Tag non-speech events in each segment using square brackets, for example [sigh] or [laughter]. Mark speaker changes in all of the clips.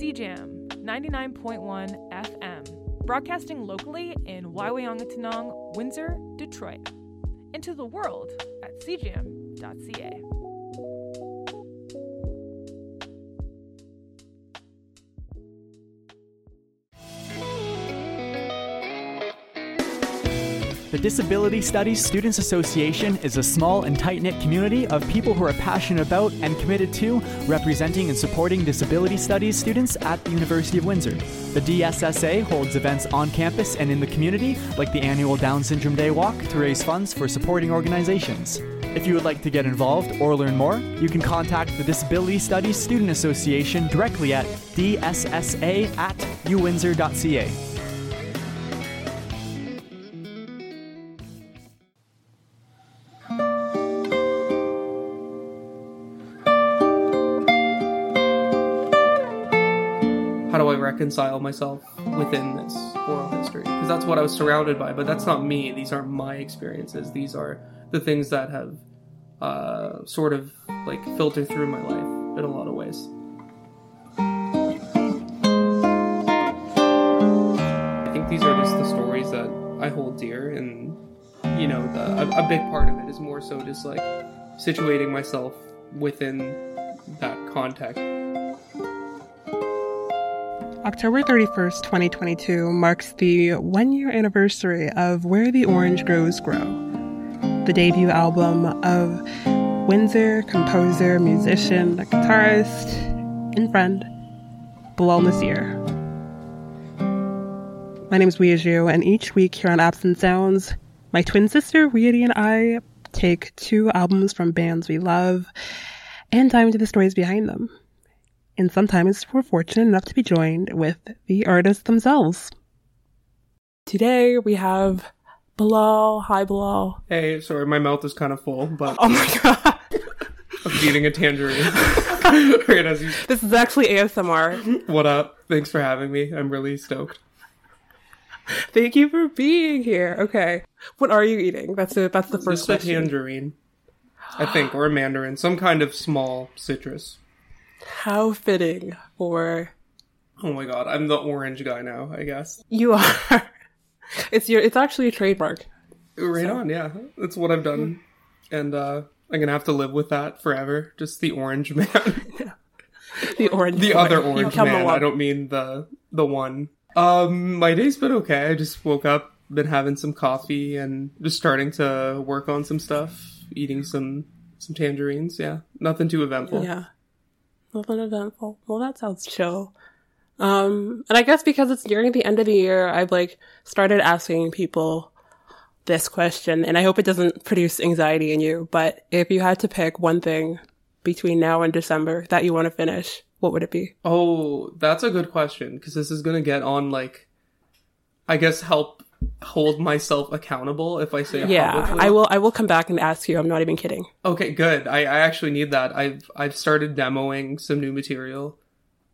Speaker 1: CJAM 99.1 FM, broadcasting locally in Waawiiyaatanong, Windsor, Detroit. Into the world at cjam.ca.
Speaker 2: Disability Studies Students Association is a small and tight knit community of people who are passionate about and committed to representing and supporting disability studies students at the University of Windsor. The DSSA holds events on campus and in the community, like the annual Down Syndrome Day Walk, to raise funds for supporting organizations. If you would like to get involved or learn more, you can contact the Disability Studies Student Association directly at dssa at uwindsor.ca.
Speaker 3: reconcile myself within this oral history? Because that's what I was surrounded by, but that's not me. These aren't my experiences. These are the things that have uh, sort of like filtered through my life in a lot of ways. I think these are just the stories that I hold dear, and you know, the, a, a big part of it is more so just like situating myself within that context.
Speaker 4: October 31st, 2022 marks the one year anniversary of Where the Orange Groves Grow, the debut album of Windsor composer, musician, guitarist, and friend Bilal Nasser. My name is Weiju, and each week here on Absent Sounds, my twin sister Weedy and I take two albums from bands we love and dive into the stories behind them and sometimes we're fortunate enough to be joined with the artists themselves. Today we have Bilal. Hi, Bilal.
Speaker 3: Hey, sorry, my mouth is kind of full, but
Speaker 4: Oh my god, [laughs]
Speaker 3: I'm eating a tangerine. [laughs] right as you,
Speaker 4: this is actually ASMR.
Speaker 3: what up? Thanks for having me. I'm really stoked.
Speaker 4: Thank you for being here. Okay, what are you eating? That's the that's the first
Speaker 3: Just a tangerine, I think, or a mandarin, some kind of small citrus.
Speaker 4: How fitting for
Speaker 3: Oh my god, I'm the orange guy now. I guess.
Speaker 4: you [laughs] are. It's your. It's actually a trademark.
Speaker 3: Right on, yeah. That's what I've done, and uh I'm gonna have to live with that forever. Just the orange man, [laughs]
Speaker 4: The orange.
Speaker 3: the
Speaker 4: boy.
Speaker 3: other orange man. I don't mean the the one. Um, my day's been okay. I just woke up, been having some coffee, and just starting to work on some stuff. Eating some some tangerines. Yeah, nothing too eventful.
Speaker 4: Yeah. Nothing eventful. Well, that sounds chill. Um, and I guess because it's nearing the end of the year, I've like started asking people this question, and I hope it doesn't produce anxiety in you. But if you had to pick one thing between now and December that you want to finish, what would it be?
Speaker 3: Oh, that's a good question because this is gonna get on like, I guess help hold myself accountable if I say it
Speaker 4: Yeah,
Speaker 3: publicly.
Speaker 4: I will. I will come back and ask you. I'm not even kidding.
Speaker 3: Okay, good. I, I actually need that. I've I've started demoing some new material.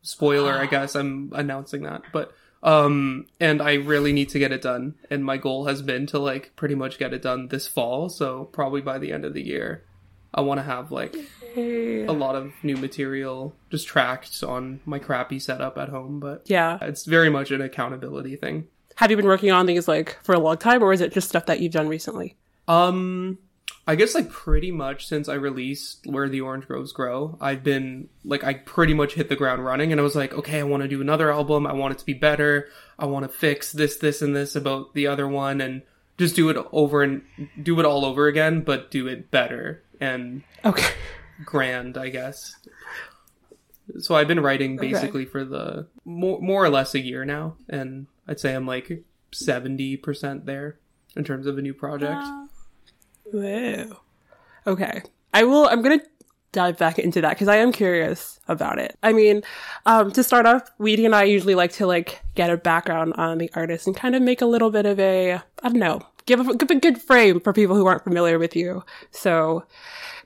Speaker 3: Spoiler, I guess I'm announcing that, but um, and I really need to get it done. And my goal has been to like pretty much get it done this fall. So probably by the end of the year, I want to have like a lot of new material just tracked on my crappy setup at home. But
Speaker 4: Yeah.
Speaker 3: it's very much an accountability thing.
Speaker 4: Have you been working on these like for a long time, or is it just stuff that you've done recently?
Speaker 3: Um, I guess like pretty much since I released Where the Orange Groves Grow, I've been like I pretty much hit the ground running and I was like, okay, I want to do another album. I want it to be better. I want to fix this, this, and this about the other one and just do it over and do it all over again, but do it better and
Speaker 4: Okay.
Speaker 3: grand, I guess. So I've been writing basically for the more more or less a year now, and I'd say I'm like seventy percent there in terms of a new project.
Speaker 4: Whoa. Okay. I will, I'm gonna dive back into that because I am curious about it. I mean, um, to start off, Weedy and I usually like to like get a background on the artist and kind of make a little bit of a, I don't know, give a, give a good frame for people who aren't familiar with you. So,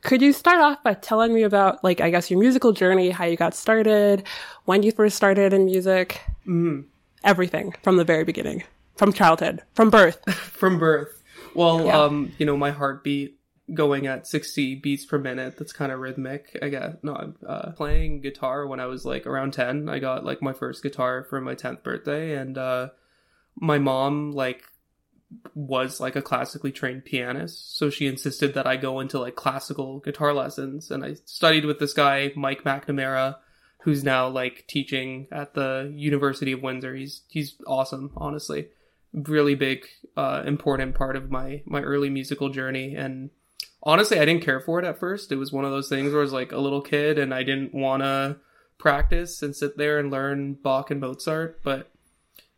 Speaker 4: could you start off by telling me about, like, I guess your musical journey, how you got started, when you first started in music, everything from the very beginning, from childhood, from birth. [laughs]
Speaker 3: from birth. Well,
Speaker 4: Yeah.
Speaker 3: um, you know, my heartbeat going at 60 beats per minute. That's kind of rhythmic. I guess no, I'm uh, playing guitar when I was like around 10. I got like my first guitar for my 10th birthday, and uh, my mom like was like a classically trained pianist, so she insisted that I go into like classical guitar lessons, and I studied with this guy Mike McNamara, who's now like teaching at the University of Windsor. He's he's awesome, honestly. Really big, uh, important part of my my early musical journey, and honestly, I didn't care for it at first. It was one of those things where I was like a little kid and I didn't want to practice and sit there and learn Bach and Mozart. But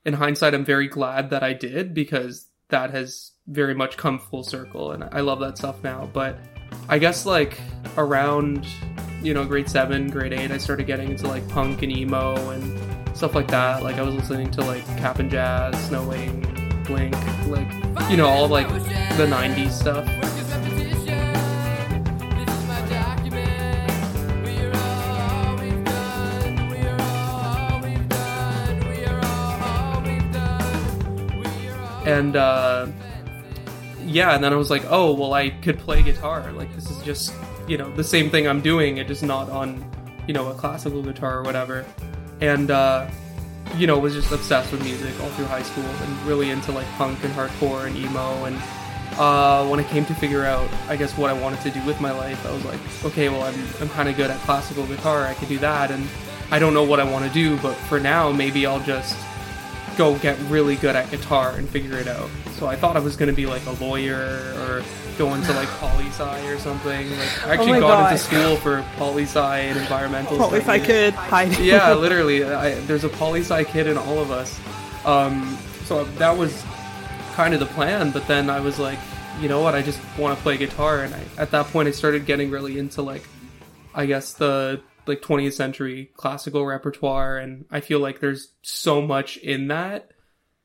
Speaker 3: in hindsight, I'm very glad that I did because that has very much come full circle and I love that stuff now. But I guess like around, you know, grade seven, grade eight, I started getting into like punk and emo and stuff like that. Like I was listening to like Cap'n Jazz, Snowing, Blink, like, you know, all like the 90s stuff. and uh, yeah, and then I was like, oh, well, I could play guitar. Like this is just you know the same thing I'm doing, it just not on you know a classical guitar or whatever. And uh, you know was just obsessed with music all through high school and really into like punk and hardcore and emo and. Uh, when I came to figure out, I guess, what I wanted to do with my life, I was like, okay, well, I'm, I'm kind of good at classical guitar. I could do that. And I don't know what I want to do, but for now, maybe I'll just go get really good at guitar and figure it out. So I thought I was going to be like a lawyer or go into like [sighs] poli sci or something. Like I actually
Speaker 4: Oh
Speaker 3: got
Speaker 4: God.
Speaker 3: into school for poli sci and environmental.
Speaker 4: Well, if I could hide.
Speaker 3: yeah, [laughs] literally, I, there's a poli sci kid in all of us. Um, so that was kind of the plan. But then I was like, you know what? I just want to play guitar, and I, at that point, I started getting really into like, I guess the like 20th century classical repertoire, and I feel like there's so much in that.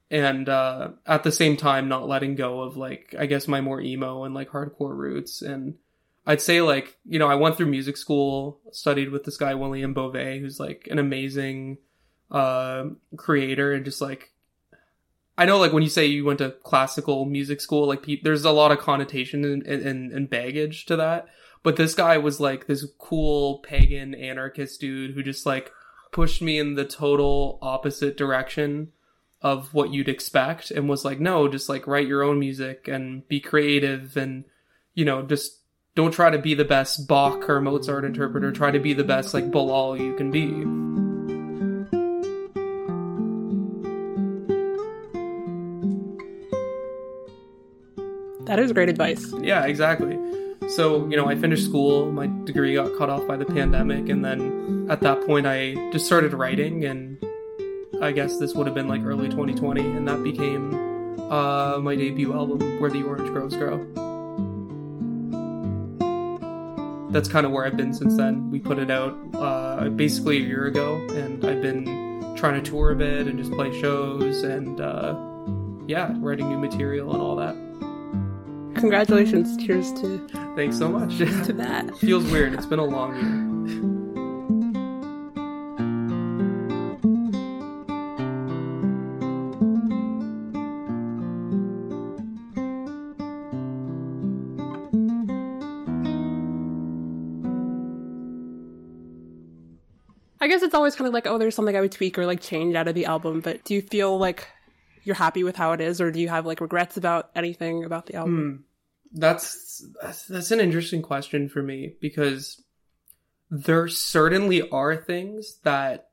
Speaker 3: And uh, at the same time, not letting go of like I guess my more emo and like hardcore roots, and I'd say like you know I went through music school, studied with this guy William Beauvais, who's like an amazing uh, creator, and just like I know like when you say you went to classical music school, like pe- there's a lot of connotation and, and, and baggage to that. But this guy was like this cool pagan anarchist dude who just like pushed me in the total opposite direction of what you'd expect and was like, no, just like write your own music and be creative and, you know, just don't try to be the best Bach or Mozart interpreter. Try to be the best like Bilal you can be.
Speaker 4: That is great advice.
Speaker 3: Yeah, exactly. So, you know, I finished school, my degree got cut off by the pandemic, and then at that point I just started writing, and I guess this would have been like early 2020, and that became uh, my debut album, Where the Orange Groves Grow. That's kind of where I've been since then. We put it out uh, basically a year ago, and I've been trying to tour a bit and just play shows, and uh, yeah, writing new material and all that.
Speaker 4: Congratulations. Cheers to,
Speaker 3: Thanks so much.
Speaker 4: to that. [laughs]
Speaker 3: Feels weird. It's been a long year.
Speaker 4: I guess it's always kind of like, oh, there's something I would tweak or like change out of the album. But do you feel like you're happy with how it is, or do you have like regrets about anything about the album? Hmm.
Speaker 3: That's, that's that's an interesting question for me because there certainly are things that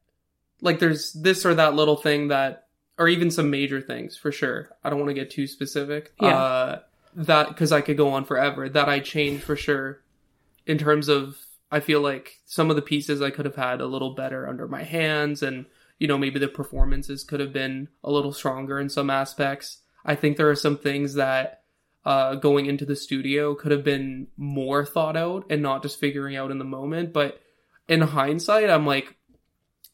Speaker 3: like there's this or that little thing that or even some major things for sure. I don't want to get too specific.
Speaker 4: Yeah.
Speaker 3: Uh that cuz I could go on forever. That I change for sure in terms of I feel like some of the pieces I could have had a little better under my hands and you know maybe the performances could have been a little stronger in some aspects. I think there are some things that uh, going into the studio could have been more thought out and not just figuring out in the moment. But in hindsight, I'm like,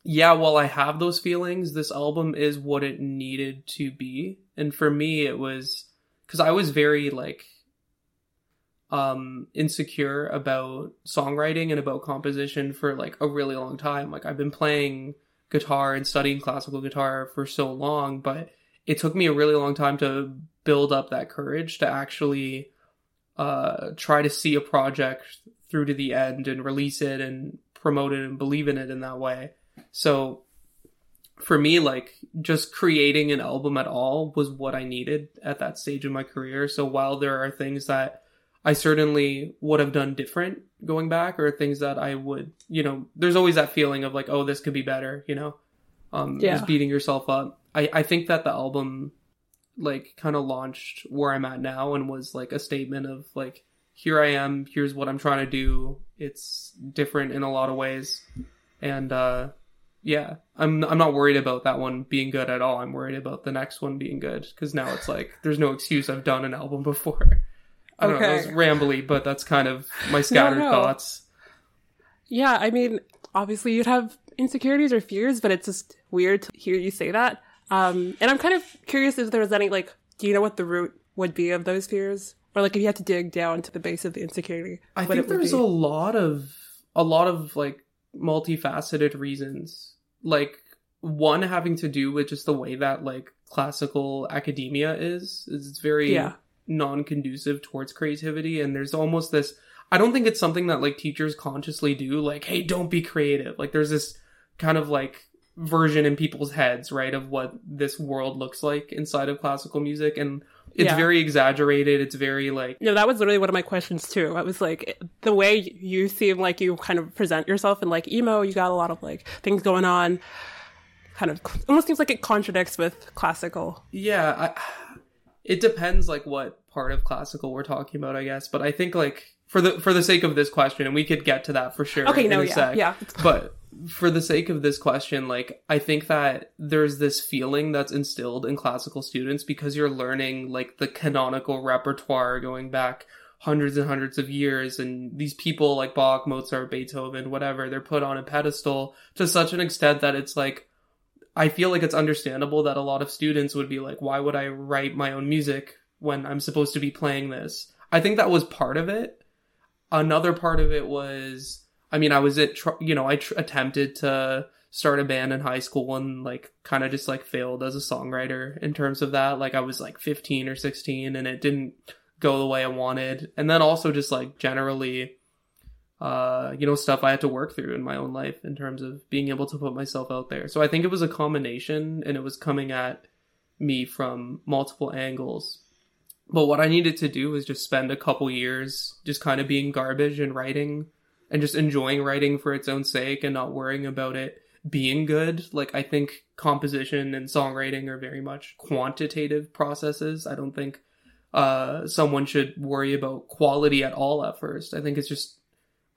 Speaker 3: yeah, while I have those feelings, this album is what it needed to be. And for me, it was because I was very like um insecure about songwriting and about composition for like a really long time. Like I've been playing guitar and studying classical guitar for so long, but it took me a really long time to build up that courage to actually uh, try to see a project through to the end and release it and promote it and believe in it in that way. So for me, like just creating an album at all was what I needed at that stage of my career. So while there are things that I certainly would have done different going back or things that I would, you know, there's always that feeling of like, oh, this could be better, you know, um,
Speaker 4: Yeah.
Speaker 3: just beating yourself up. I, I think that the album like kind of launched where I'm at now and was like a statement of like, here I am, here's what I'm trying to do. It's different in a lot of ways. And, uh, yeah, I'm I'm not worried about that one being good at all. I'm worried about the next one being good because now it's like there's no excuse. I've done an album [laughs] before. I don't know. That was
Speaker 4: Okay.
Speaker 3: rambly, but that's kind of my [laughs] scattered
Speaker 4: no.
Speaker 3: thoughts.
Speaker 4: Yeah, I mean, obviously you'd have insecurities or fears, but it's just weird to hear you say that. Um, and I'm kind of curious if there was any, like, do you know what the root would be of those fears? Or, like, if you had to dig down to the base of the insecurity,
Speaker 3: I
Speaker 4: what
Speaker 3: think
Speaker 4: it would
Speaker 3: there's
Speaker 4: be.
Speaker 3: a lot of a lot of like multifaceted reasons. Like one having to do with just the way that like classical academia is. is It's very
Speaker 4: Yeah.
Speaker 3: non-conducive towards creativity and there's almost this I don't think it's something that like teachers consciously do like hey don't be creative. Like there's this kind of like version in people's heads, right, of what this world looks like inside of classical music and it's
Speaker 4: Yeah.
Speaker 3: very exaggerated. It's very like
Speaker 4: No, that was literally one of my questions too. I was like, the way you seem like you kind of present yourself and like emo, you got a lot of like things going on. Kind of almost seems like it contradicts with classical.
Speaker 3: Yeah, I, it depends like what part of classical we're talking about, I guess. But I think like for the for the sake of this question, and we could get to that for sure.
Speaker 4: Okay,
Speaker 3: in
Speaker 4: no,
Speaker 3: a
Speaker 4: yeah,
Speaker 3: sec,
Speaker 4: yeah.
Speaker 3: But for the sake of this question, like I think that there's this feeling that's instilled in classical students because you're learning like the canonical repertoire going back hundreds and hundreds of years and these people like Bach, Mozart, Beethoven, whatever, they're put on a pedestal to such an extent that it's like I feel like it's understandable that a lot of students would be like, why would I write my own music when I'm supposed to be playing this? I think that was part of it. Another part of it was, I mean, I was at, you know, I tr- attempted to start a band in high school and like kind of just like failed as a songwriter in terms of that. Like I was like 15 or 16 and it didn't go the way I wanted. And then also just like generally, uh, you know, stuff I had to work through in my own life in terms of being able to put myself out there. So I think it was a combination and it was coming at me from multiple angles. But what I needed to do was just spend a couple years just kind of being garbage and writing and just enjoying writing for its own sake and not worrying about it being good. Like I think composition and songwriting are very much quantitative processes. I don't think uh someone should worry about quality at all at first. I think it's just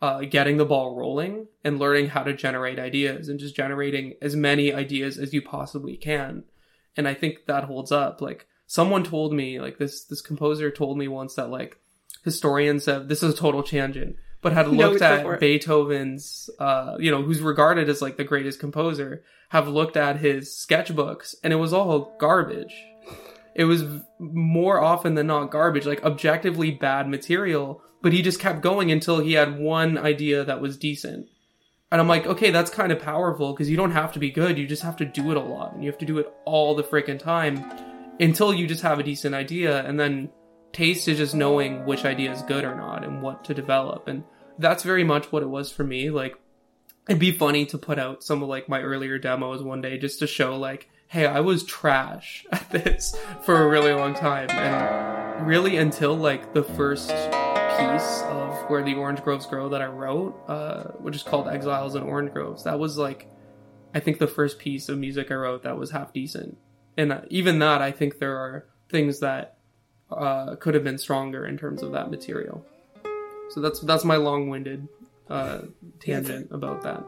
Speaker 3: uh, getting the ball rolling and learning how to generate ideas and just generating as many ideas as you possibly can. And I think that holds up. Like someone told me, like this this composer told me once that like historians have this is a total tangent, but had [laughs] looked
Speaker 4: for
Speaker 3: at. Beethoven's, uh, you know, who's regarded as like the greatest composer, have looked at his sketchbooks and it was all garbage. It was more often than not garbage, like objectively bad material, but he just kept going until he had one idea that was decent. And I'm like, okay, that's kind of powerful because you don't have to be good. You just have to do it a lot and you have to do it all the freaking time until you just have a decent idea. And then taste is just knowing which idea is good or not and what to develop. And that's very much what it was for me. Like, it'd be funny to put out some of like my earlier demos one day just to show like, hey, I was trash [laughs] at this for a really long time. And really until like the first piece of Where the Orange Groves Grow that I wrote, uh, which is called Exiles and Orange Groves, that was like, I think the first piece of music I wrote that was half decent. And even that, I think there are things that uh, could have been stronger in terms of that material. So that's that's my long-winded uh, tangent about that.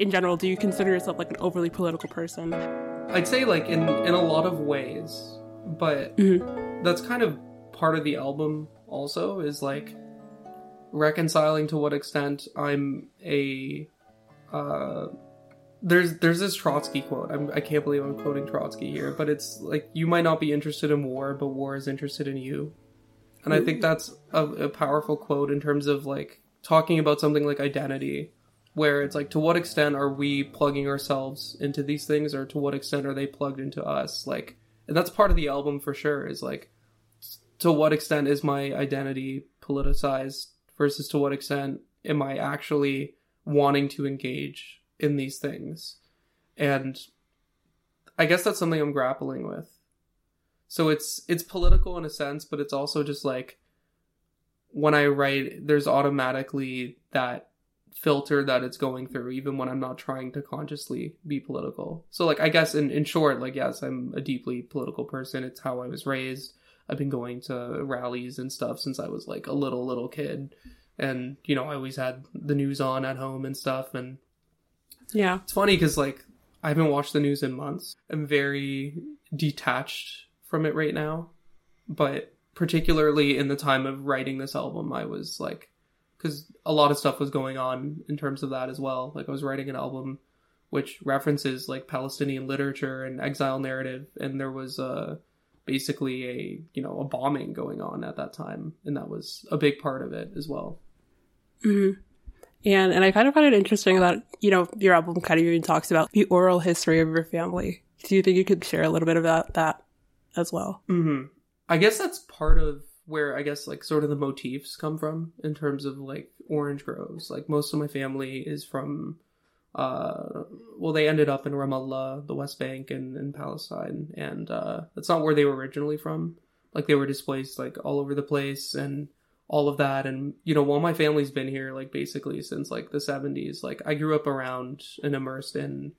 Speaker 4: In general, do you consider yourself like an overly political person?
Speaker 3: I'd say like in in a lot of ways, but
Speaker 4: Mhm.
Speaker 3: that's kind of part of the album also is like reconciling to what extent I'm a uh there's there's this Trotsky quote. I'm, I can't believe I'm quoting Trotsky here, but it's like you might not be interested in war, but war is interested in you. And I think that's a, a powerful quote in terms of like talking about something like identity, where it's like to what extent are we plugging ourselves into these things, or to what extent are they plugged into us? Like, and that's part of the album for sure. Is like to what extent is my identity politicized versus to what extent am I actually wanting to engage in these things? And I guess that's something I'm grappling with. So it's it's political in a sense, but it's also just like when I write, there's automatically that filter that it's going through, even when I'm not trying to consciously be political. So like I guess in, in short, like yes, I'm a deeply political person. It's how I was raised. I've been going to rallies and stuff since I was like a little little kid. And you know, I always had the news on at home and stuff and
Speaker 4: Yeah.
Speaker 3: it's funny because like I haven't watched the news in months. I'm very detached from it right now, but particularly in the time of writing this album, I was like, because a lot of stuff was going on in terms of that as well. Like I was writing an album which references like Palestinian literature and exile narrative, and there was uh, basically a you know a bombing going on at that time, and that was a big part of it as well.
Speaker 4: hmm And and I kind of find it interesting that you know your album kind of even talks about the oral history of your family. Do you think you could share a little bit about that as well?
Speaker 3: hmm I guess that's part of where I guess like sort of the motifs come from in terms of like orange groves. Like most of my family is from, uh, well, they ended up in Ramallah, the West Bank, and in Palestine, and uh, that's not where they were originally from. Like they were displaced like all over the place and all of that. And you know, while my family's been here like basically since like the '70s, like I grew up around and immersed in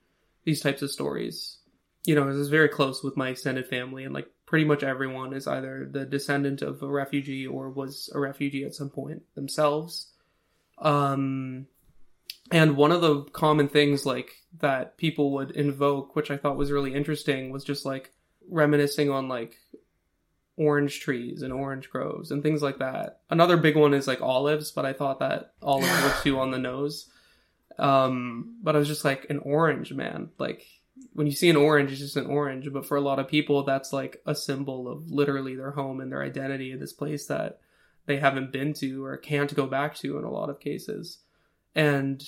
Speaker 3: these types of stories you know, I was very close with my extended family, and like pretty much everyone is either the descendant of a refugee or was a refugee at some point themselves. Um, and one of the common things like that people would invoke, which I thought was really interesting, was just like reminiscing on like orange trees and orange groves and things like that. Another big one is like olives, but I thought that olives were too on the nose. Um, but I was just like an orange man, like when you see an orange, it's just an orange. But for a lot of people, that's like a symbol of literally their home and their identity in this place that they haven't been to or can't go back to in a lot of cases. And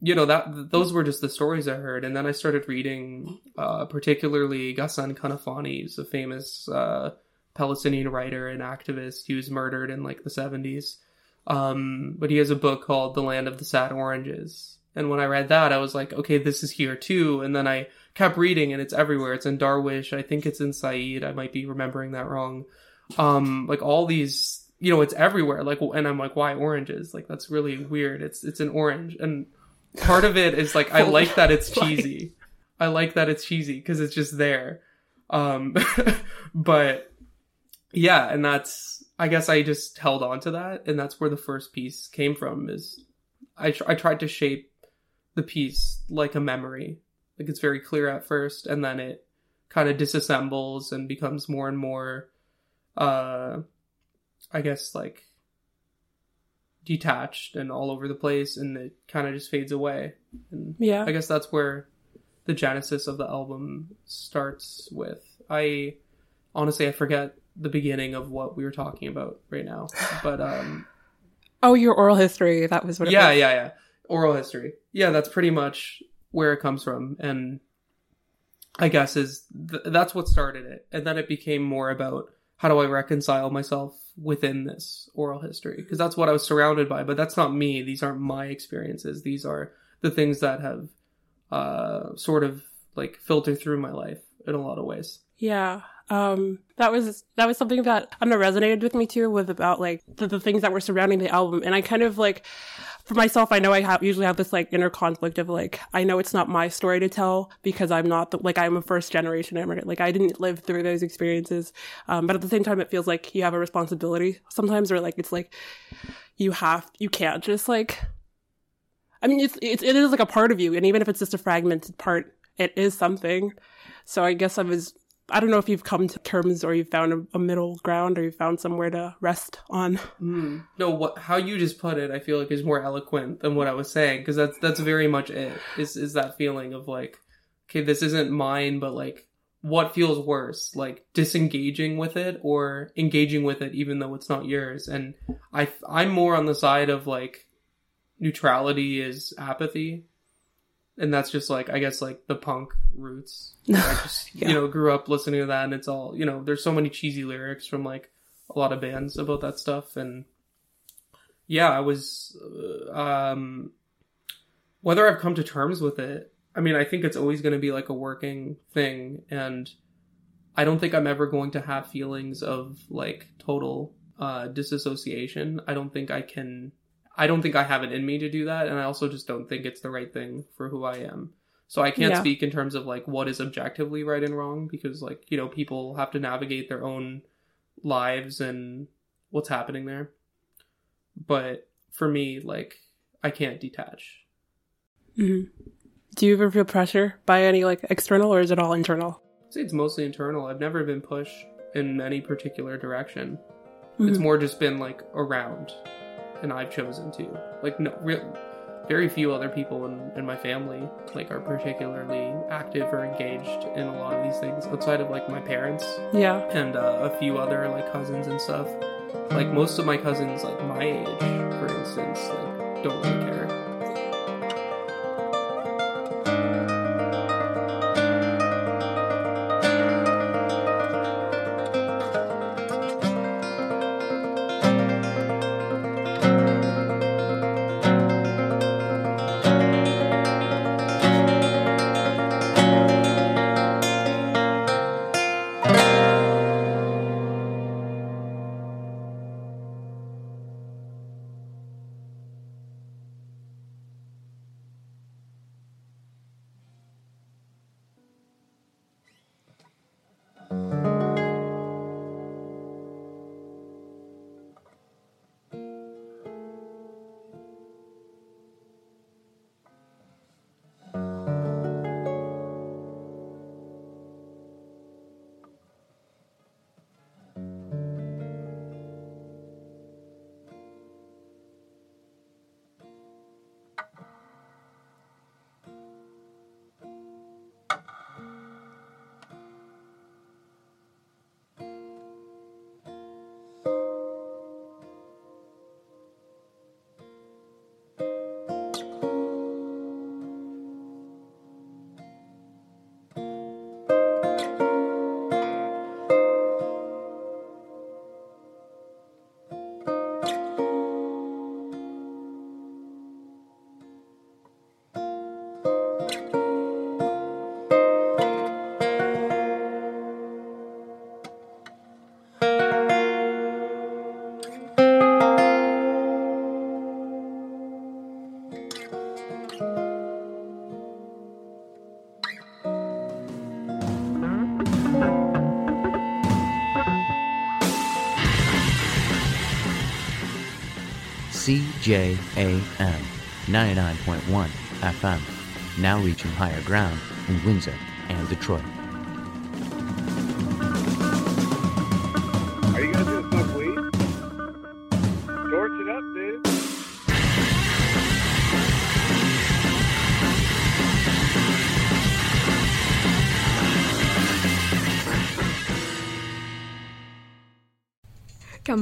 Speaker 3: you know that those were just the stories I heard, and then I started reading, uh, particularly Ghassan Kanafani, who's a famous uh, Palestinian writer and activist. He was murdered in like the seventies, um, but he has a book called "The Land of the Sad Oranges," And when I read that, I was like, okay, this is here too. And then I kept reading and it's everywhere. It's in Darwish. I think it's in Said. I might be remembering that wrong. Um, like all these, you know, it's everywhere. Like, and I'm like, why oranges? Like, that's really weird. It's, it's an orange. And part of it is like, I [laughs] like that it's cheesy. I like that it's cheesy because it's just there. Um, [laughs] but yeah, and that's, I guess I just held on to that. And that's where the first piece came from is I, tr- I tried to shape the piece like a memory. Like it's very clear at first and then it kind of disassembles and becomes more and more, uh, I guess like detached and all over the place and it kind of just fades away. And
Speaker 4: Yeah.
Speaker 3: I guess that's where the genesis of the album starts with. I honestly I forget the beginning of what we were talking about right now. But um
Speaker 4: Oh, your oral history. That was what it
Speaker 3: yeah,
Speaker 4: was.
Speaker 3: yeah, yeah. Oral history. Yeah, that's pretty much where it comes from and I guess is th- that's what started it. And then it became more about how do I reconcile myself within this oral history because that's what I was surrounded by, but that's not me. These aren't my experiences. These are the things that have uh sort of like filtered through my life in a lot of ways.
Speaker 4: Yeah. Um, that was that was something that don't know resonated with me too. With about like the, the things that were surrounding the album, and I kind of like for myself, I know I have usually have this like inner conflict of like I know it's not my story to tell because I'm not the, like I'm a first generation immigrant. Like I didn't live through those experiences, um, but at the same time, it feels like you have a responsibility sometimes, or like it's like you have you can't just like. I mean, it's, it's it is like a part of you, and even if it's just a fragmented part, it is something. So I guess I was I don't know if you've come to terms or you've found a, a middle ground or you've found somewhere to rest on.
Speaker 3: Mm. No, what how you just put it, I feel like is more eloquent than what I was saying because that's that's very much it. Is is that feeling of like, okay, this isn't mine, but like, what feels worse, like disengaging with it or engaging with it even though it's not yours? And I I'm more on the side of like, neutrality is apathy, and that's just like I guess like the punk roots. [laughs] I just
Speaker 4: Yeah.
Speaker 3: you know grew up listening to that, and it's all you know. There's so many cheesy lyrics from like a lot of bands about that stuff and yeah i was uh, um whether i've come to terms with it i mean i think it's always going to be like a working thing and i don't think i'm ever going to have feelings of like total uh disassociation i don't think i can i don't think i have it in me to do that and i also just don't think it's the right thing for who i am so i can't
Speaker 4: Yeah.
Speaker 3: speak in terms of like what is objectively right and wrong because like you know people have to navigate their own lives and what's happening there. But for me, like, I can't detach.
Speaker 4: hmm Do you ever feel pressure by any like external or is it all internal?
Speaker 3: I'd say it's mostly internal. I've never been pushed in any particular direction. It's more just been like around, and I've chosen to. Like, no, real, very few other people in, in my family like are particularly active or engaged in a lot of these things outside of like my parents
Speaker 4: Yeah.
Speaker 3: and uh, a few other like cousins and stuff. Like most of my cousins, like my age, for instance, like don't really care.
Speaker 5: CJAM 99.1 FM, now reaching higher ground in Windsor and Detroit.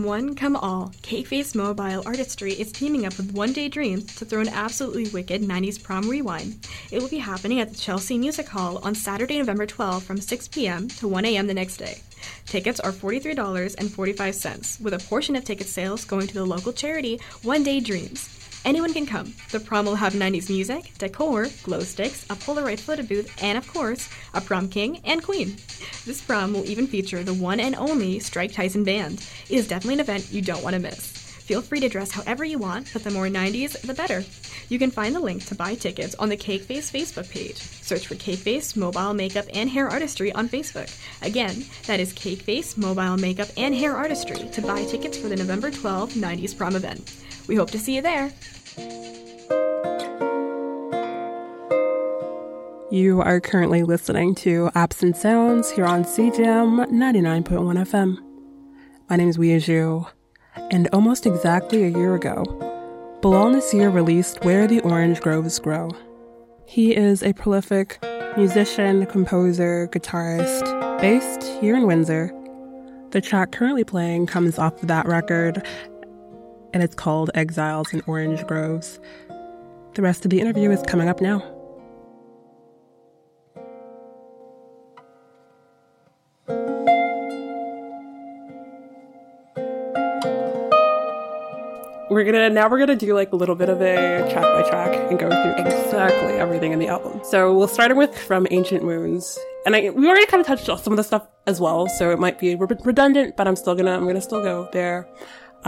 Speaker 6: One, come all, Cakeface Mobile Artistry is teaming up with One Day Dreams to throw an absolutely wicked 90s prom rewind. It will be happening at the Chelsea Music Hall on Saturday, November 12 from 6 p.m. to 1 a.m. the next day. Tickets are $43.45, with a portion of ticket sales going to the local charity One Day Dreams. Anyone can come. The prom will have 90s music, decor, glow sticks, a Polaroid photo booth, and of course, a prom king and queen. This prom will even feature the one and only Strike Tyson Band. It is definitely an event you don't want to miss. Feel free to dress however you want, but the more 90s, the better. You can find the link to buy tickets on the Cakeface Facebook page. Search for Cakeface Mobile Makeup and Hair Artistry on Facebook. Again, that is Cakeface Mobile Makeup and Hair Artistry to buy tickets for the November 12 90s prom event. We hope to see you there.
Speaker 4: You are currently listening to Absent Sounds here on CJAM 99.1 FM. My name is Weiju, and almost exactly a year ago, Bilal Nasser released Where the Orange Groves Grow. He is a prolific musician, composer, guitarist based here in Windsor. The track currently playing comes off of that record, and it's called Exiles in Orange Groves. The rest of the interview is coming up now. we're gonna now we're gonna do like a little bit of a track by track and go through exactly everything in the album. So we'll start with from Ancient Wounds, and I we already kind of touched on some of the stuff as well, so it might be redundant, but I'm still gonna I'm gonna still go there.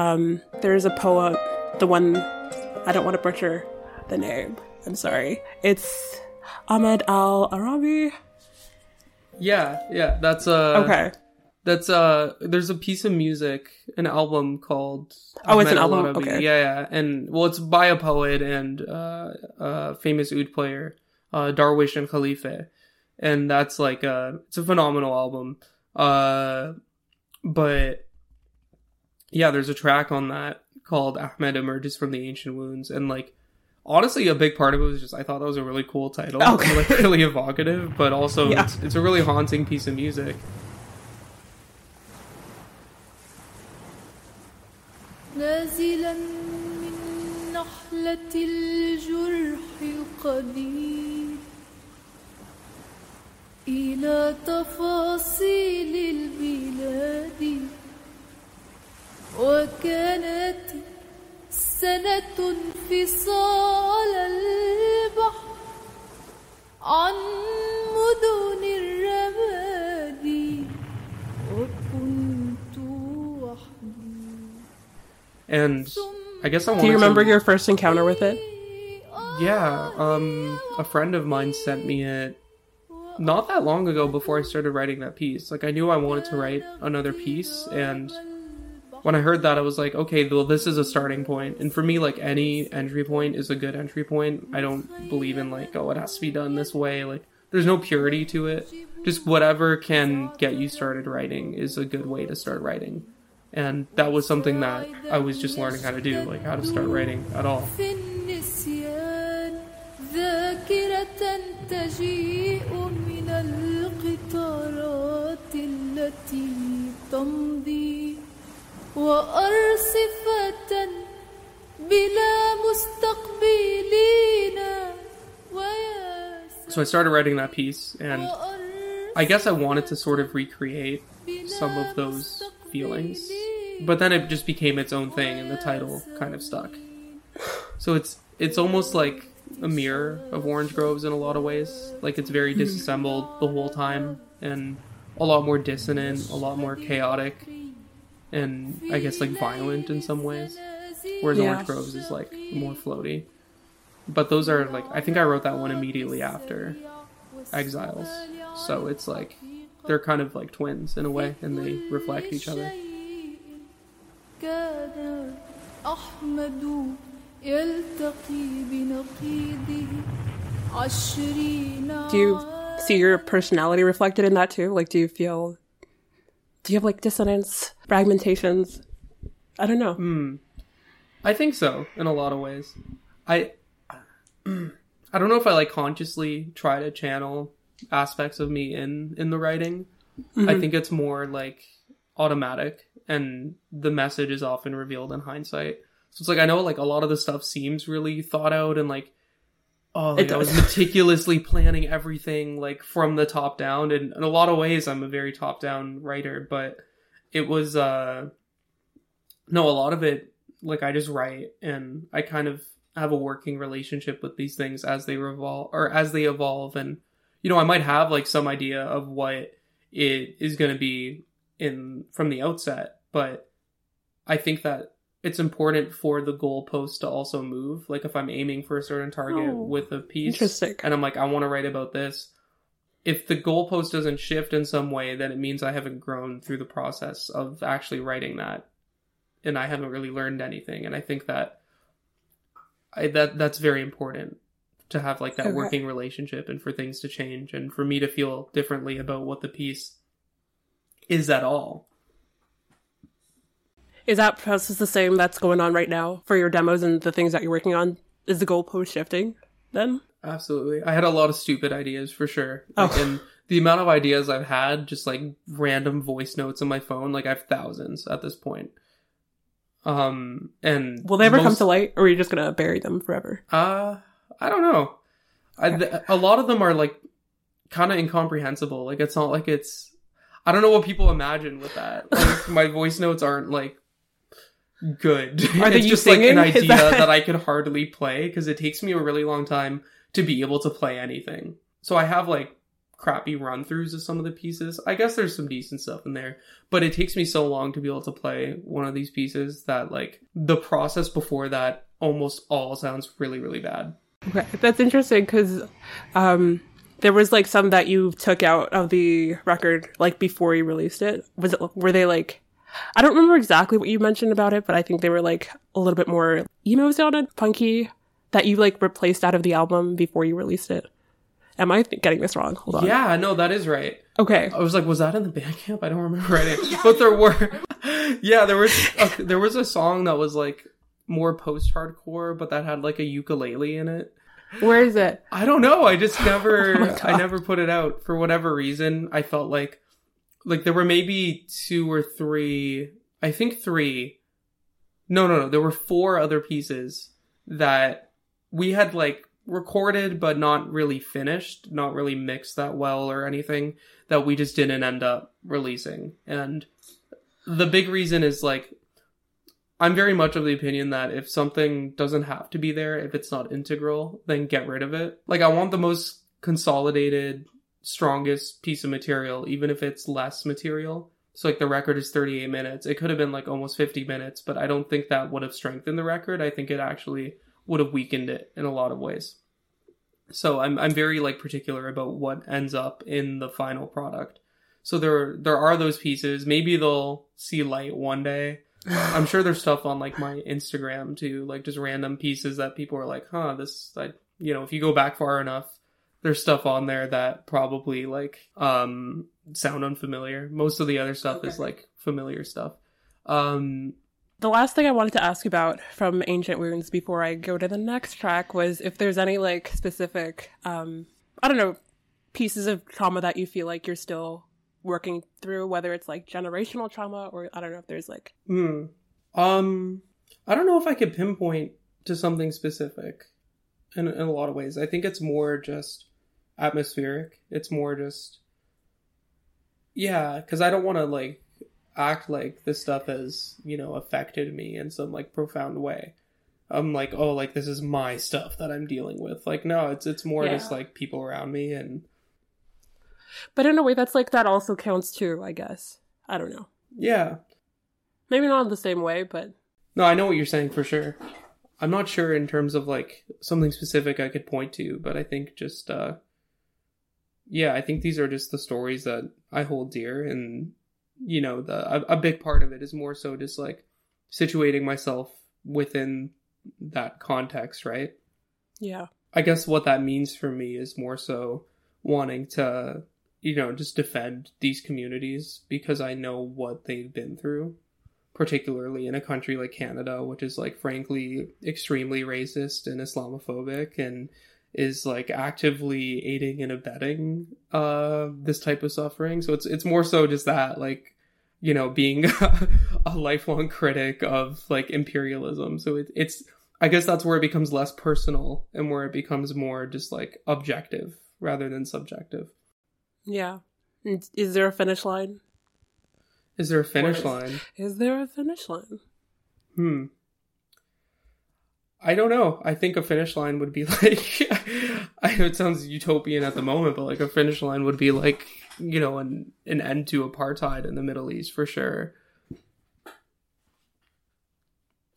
Speaker 4: Um, there's a poem, the one I don't want to butcher the name. I'm sorry. It's Ahmed Al Arabi.
Speaker 3: Yeah, yeah, that's uh
Speaker 4: Okay.
Speaker 3: That's uh there's a piece of music, an album called
Speaker 4: Oh, it's an album?
Speaker 3: Al-Arabi.
Speaker 4: Okay.
Speaker 3: Yeah, yeah. And well it's by a poet and uh uh famous oud player, uh Darwish and Khalife. And that's like uh it's a phenomenal album. Uh but yeah, there's a track on that called Ahmed Emerges from the Ancient Wounds and like honestly a big part of it was just I thought that was a really cool title.
Speaker 4: Okay.
Speaker 3: like [laughs] really evocative, but also
Speaker 4: Yeah.
Speaker 3: it's it's a really haunting piece of music.
Speaker 7: نازلا من نحلة الجرح قليل إلى تفاصيل البلاد وكانت سنة انفصال البحر عن مدن الرمادي وكنت وحدي
Speaker 3: And I guess I
Speaker 4: Do
Speaker 3: wanted
Speaker 4: you remember
Speaker 3: to,
Speaker 4: your first encounter with it?
Speaker 3: Yeah, um a friend of mine sent me it not that long ago before I started writing that piece. Like I knew I wanted to write another piece and when I heard that I was like, okay, well this is a starting point. And for me like any entry point is a good entry point. I don't believe in like oh it has to be done this way. Like there's no purity to it. Just whatever can get you started writing is a good way to start writing. And that was something that I was just learning how to do, like how to start writing at all.
Speaker 7: وأرصفة بلا مستقبلين ويا
Speaker 3: So I started writing that piece, and I guess I wanted to sort of recreate some of those feelings. But then it just became its own thing, and the title kind of stuck. So it's it's almost like a mirror of Orange Groves in a lot of ways. Like it's very disassembled the whole time, and a lot more dissonant, a lot more chaotic, and I guess like violent in some ways, whereas
Speaker 4: yeah.
Speaker 3: Orange Groves is like more floaty. But those are like I think I wrote that one immediately after Exiles, so it's like they're kind of like twins in a way, and they reflect each other.
Speaker 4: Do you see your personality reflected in that too? Like, do you feel do you have like dissonance, fragmentations? I don't know. Hmm.
Speaker 3: I think so in a lot of ways. I [clears throat] I don't know if I like consciously try to channel aspects of me in in the writing. I mm-hmm. think it's more like automatic and the message is often revealed in hindsight. So it's like I know like a lot of the stuff seems really thought out and like oh like,
Speaker 4: It
Speaker 3: I was meticulously planning everything like from the top down and in a lot of ways I'm a very top down writer, but it was uh no, a lot of it, like I just write and I kind of have a working relationship with these things as they revolve or as they evolve. And, you know, I might have like some idea of what it is going to be in from the outset, but I think that it's important for the goalpost to also move. Like if I'm aiming for a certain target
Speaker 4: Oh,
Speaker 3: with a piece
Speaker 4: Interesting.
Speaker 3: and I'm like, I want to write about this. If the goalpost doesn't shift in some way, then it means I haven't grown through the process of actually writing that, and I haven't really learned anything. And I think that I that that's very important to have like that
Speaker 4: Okay.
Speaker 3: working relationship, and for things to change, and for me to feel differently about what the piece is at all.
Speaker 4: Is that process the same that's going on right now for your demos and the things that you're working on? Is the goalpost shifting then?
Speaker 3: Absolutely. I had a lot of stupid ideas for sure. Like,
Speaker 4: Oh.
Speaker 3: And the amount of ideas I've had, just like random voice notes on my phone, like I have thousands at this point. Um, and
Speaker 4: Will they ever come to light, or are you just gonna bury them forever?
Speaker 3: Uh, I don't know. I, th- a lot of them are like kind of incomprehensible. Like it's not like it's. I don't know what people imagine with that. Like [laughs] my voice notes aren't like good. [laughs]
Speaker 4: Are
Speaker 3: it's just like an [laughs] idea
Speaker 4: that-
Speaker 3: that... I could hardly play because it takes me a really long time to be able to play anything. So I have like crappy run throughs of some of the pieces. I guess there's some decent stuff in there, but it takes me so long to be able to play one of these pieces that like the process before that almost all sounds really really bad.
Speaker 4: Okay, that's interesting because um, there was like some that you took out of the record like before you released it. Was it were they like? I don't remember exactly what you mentioned about it, but I think they were like a little bit more emo sounded, punky that you like replaced out of the album before you released it. Am I th- getting this wrong? Hold on.
Speaker 3: Yeah, no, that is right.
Speaker 4: Okay.
Speaker 3: I was like, was that in the Bandcamp? I don't remember writing, [laughs] but there were. [laughs] yeah, there was a, there was a song that was like more post hardcore, but that had like a ukulele in it.
Speaker 4: Where is it?
Speaker 3: I don't know. I just [laughs] never,
Speaker 4: Oh.
Speaker 3: I never put it out for whatever reason. I felt like, like there were maybe two or three. I think three. No, no, no. There were four other pieces that we had like recorded, but not really finished, not really mixed that well or anything that we just didn't end up releasing. And the big reason is like I'm very much of the opinion that if something doesn't have to be there, if it's not integral, then get rid of it. Like I want the most consolidated, strongest piece of material, even if it's less material. So like the record is 38 minutes. It could have been like almost 50 minutes, but I don't think that would have strengthened the record. I think it actually would have weakened it in a lot of ways. So I'm I'm very like particular about what ends up in the final product. So there there are those pieces. Maybe they'll see light one day. [sighs] I'm sure there's stuff on like my Instagram too, like just random pieces that people are like, "Huh, this I you know, if you go back far enough, there's stuff on there that probably like um sound unfamiliar. Most of the other stuff is like familiar stuff. Um
Speaker 4: The last thing I wanted to ask about from Ancient Wounds before I go to the next track was if there's any like specific, um, I don't know, pieces of trauma that you feel like you're still working through, whether it's like generational trauma or I don't know if there's like,
Speaker 3: Hmm. Um, I don't know if I could pinpoint to something specific in, in a lot of ways. I think it's more just atmospheric. It's more just, yeah, because I don't want to like act like this stuff has, you know, affected me in some like profound way. I'm like, oh, like this is my stuff that I'm dealing with. Like, no, it's it's more
Speaker 4: Yeah.
Speaker 3: just like people around me and
Speaker 4: but in a way that's like that also counts too, I guess. I don't know.
Speaker 3: yeah,
Speaker 4: Maybe not in the same way, but
Speaker 3: No, I know what you're saying for sure. I'm not sure in terms of like something specific I could point to, but I think just uh yeah, I think these are just the stories that I hold dear and you know, the a, a big part of it is more so just like situating myself within that context, right?
Speaker 4: Yeah.
Speaker 3: I guess what that means for me is more so wanting to, you know, just defend these communities because I know what they've been through, particularly in a country like Canada, which is like frankly extremely racist and Islamophobic and is like actively aiding and abetting uh this type of suffering. So it's it's more so just that like you know being [laughs] a lifelong critic of like imperialism. So it, it's I guess that's where it becomes less personal and where it becomes more just like objective rather than subjective.
Speaker 4: Yeah. Is there a finish line?
Speaker 3: Is there a finish line?
Speaker 4: Is there a finish line?
Speaker 3: Hmm. I don't know. I think a finish line would be [laughs] like I know it sounds utopian at the moment, but like a finish line would be like, you know, an an end to apartheid in the Middle East for sure.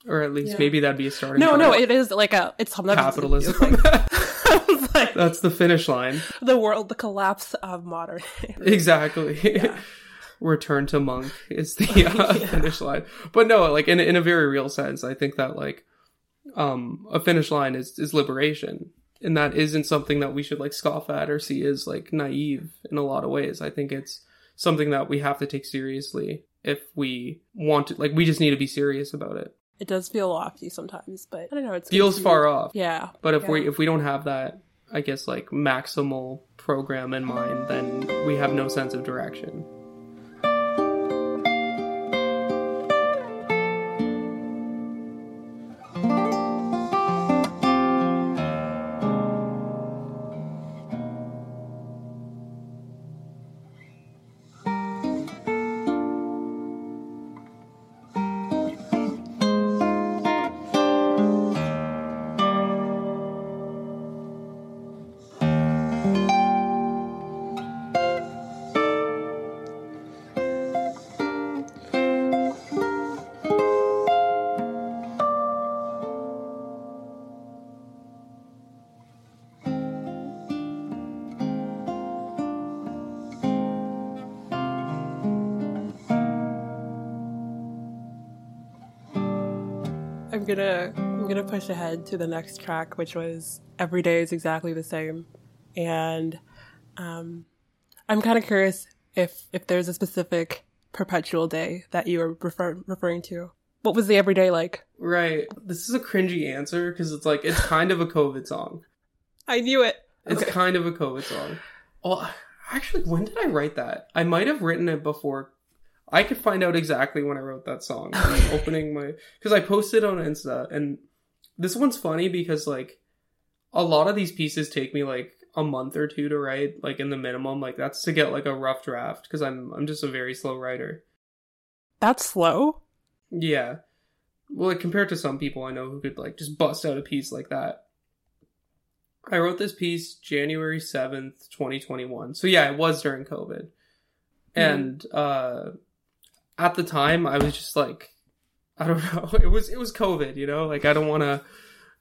Speaker 3: Or at least
Speaker 4: Yeah.
Speaker 3: maybe that'd be a starting
Speaker 4: No,
Speaker 3: point.
Speaker 4: no, it is like a it's something
Speaker 3: capitalism. [laughs] [laughs]
Speaker 4: It's like
Speaker 3: That's the finish line.
Speaker 4: the world, the collapse of modern.
Speaker 3: Exactly.
Speaker 4: Yeah.
Speaker 3: Return to monk is the uh, finish line. But no, like in in a very real sense, I think that like um a finish line is is liberation. And that isn't something that we should like scoff at or see as like naive in a lot of ways. I think it's something that we have to take seriously if we want to like we just need to be serious about it.
Speaker 4: It does feel lofty sometimes, but I don't know. It
Speaker 3: Feels far off.
Speaker 4: Yeah,
Speaker 3: But if
Speaker 4: Yeah.
Speaker 3: we if we don't have that, I guess like maximal program in mind, then we have no sense of direction.
Speaker 4: I'm gonna I'm gonna push ahead to the next track, which was "Every Day is Exactly the Same," and um, I'm kind of curious if if there's a specific perpetual day that you were refer- referring to. What was the everyday like?
Speaker 3: Right. This is a cringy answer because it's like it's kind of a COVID song.
Speaker 4: I knew it.
Speaker 3: It's
Speaker 4: Okay.
Speaker 3: kind of a COVID song. Well, actually, when did I write that? I might have written it before. I could find out exactly when I wrote that song. I'm [laughs] opening my because I posted on Insta, and this one's funny because like a lot of these pieces take me like a month or two to write, like in the minimum. Like that's to get like a rough draft because I'm I'm just a very slow writer.
Speaker 4: That's slow.
Speaker 3: Yeah. Well, like, compared to some people I know who could like just bust out a piece like that. I wrote this piece January 7th, 2021. So yeah, it was during COVID. And uh at the time I was just like I don't [laughs] know. It was it was COVID, you know? Like I don't want to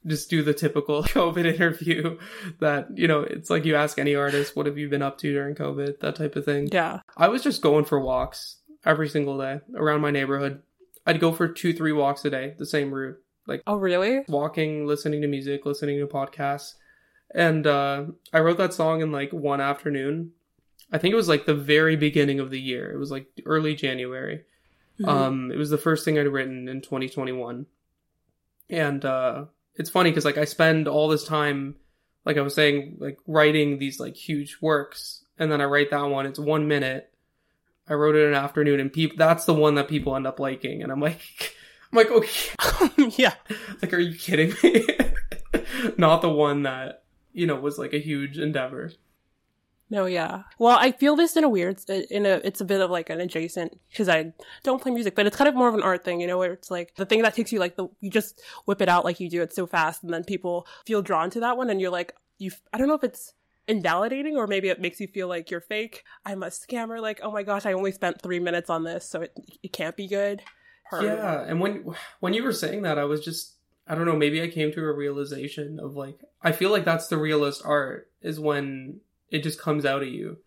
Speaker 3: just do the typical [laughs] COVID interview that, you know, it's like you ask any artist, what have you been up to during COVID? That type of thing.
Speaker 4: Yeah.
Speaker 3: I was just going for walks every single day around my neighborhood. I'd go for two, three walks a day, the same route. Like
Speaker 4: Oh, really?
Speaker 3: walking, listening to music, listening to podcasts. And uh, I wrote that song in like one afternoon. I think it was like the very beginning of the year. It was like early January. Um, it was the first thing I'd written in 2021. And uh, it's funny because like I spend all this time, like I was saying, like writing these like huge works, and then I write that one. It's one minute. I wrote it in an afternoon, and people that's the one that people end up liking, and I'm like, [laughs] I'm like, okay, [laughs]
Speaker 4: yeah.
Speaker 3: like, are you kidding me? [laughs] Not the one that you know was like a huge endeavor.
Speaker 4: No, yeah. Well, I feel this in a weird, uh, in a, it's a bit of like an adjacent, because I don't play music, but it's kind of more of an art thing, you know, where it's like the thing that takes you like the, you just whip it out like you do it so fast, and then people feel drawn to that one, and you're like, you, I don't know if it's invalidating or maybe it makes you feel like you're fake. I'm a scammer, like, oh my gosh, I only spent three minutes on this, so it, it can't be good. Or-
Speaker 3: Yeah, and when when you were saying that, I was just I don't know, maybe I came to a realization of like I feel like that's the realist art is when it just comes out of you,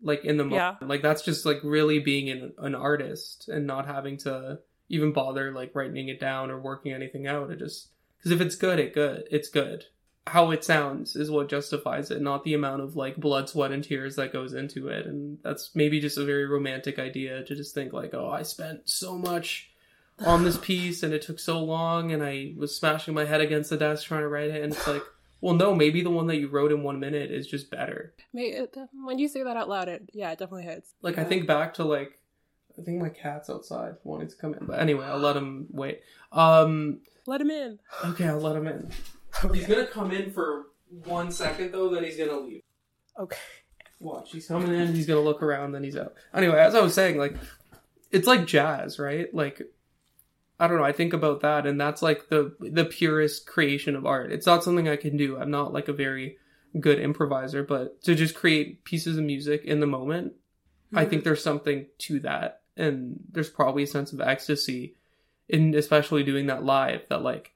Speaker 3: like in the moment.
Speaker 4: Yeah.
Speaker 3: Like that's just like really being an, an artist and not having to even bother like writing it down or working anything out. It just because if it's good, it good, it's good. How it sounds is what justifies it, not the amount of like blood, sweat, and tears that goes into it. And that's maybe just a very romantic idea to just think like, oh, I spent so much on this [sighs] piece and it took so long and I was smashing my head against the desk trying to write it and it's like well no maybe the one that you wrote in one minute is just better.
Speaker 4: When you say that out loud, it yeah, it definitely hits.
Speaker 3: like i think back to like i think my cat's outside wanting to come in but anyway i'll let him wait. Um
Speaker 4: let him in.
Speaker 3: okay i'll let him in. He's gonna come in for one second though then he's gonna leave.
Speaker 4: Okay.
Speaker 3: watch he's coming in he's gonna look around then he's out. Anyway as i was saying like it's like jazz right? Like i don't know i think about that and that's like the the purest creation of art. It's not something i can do. I'm not like a very good improviser but to just create pieces of music in the moment i think hmm. there's something to that and there's probably a sense of ecstasy in especially doing that live that like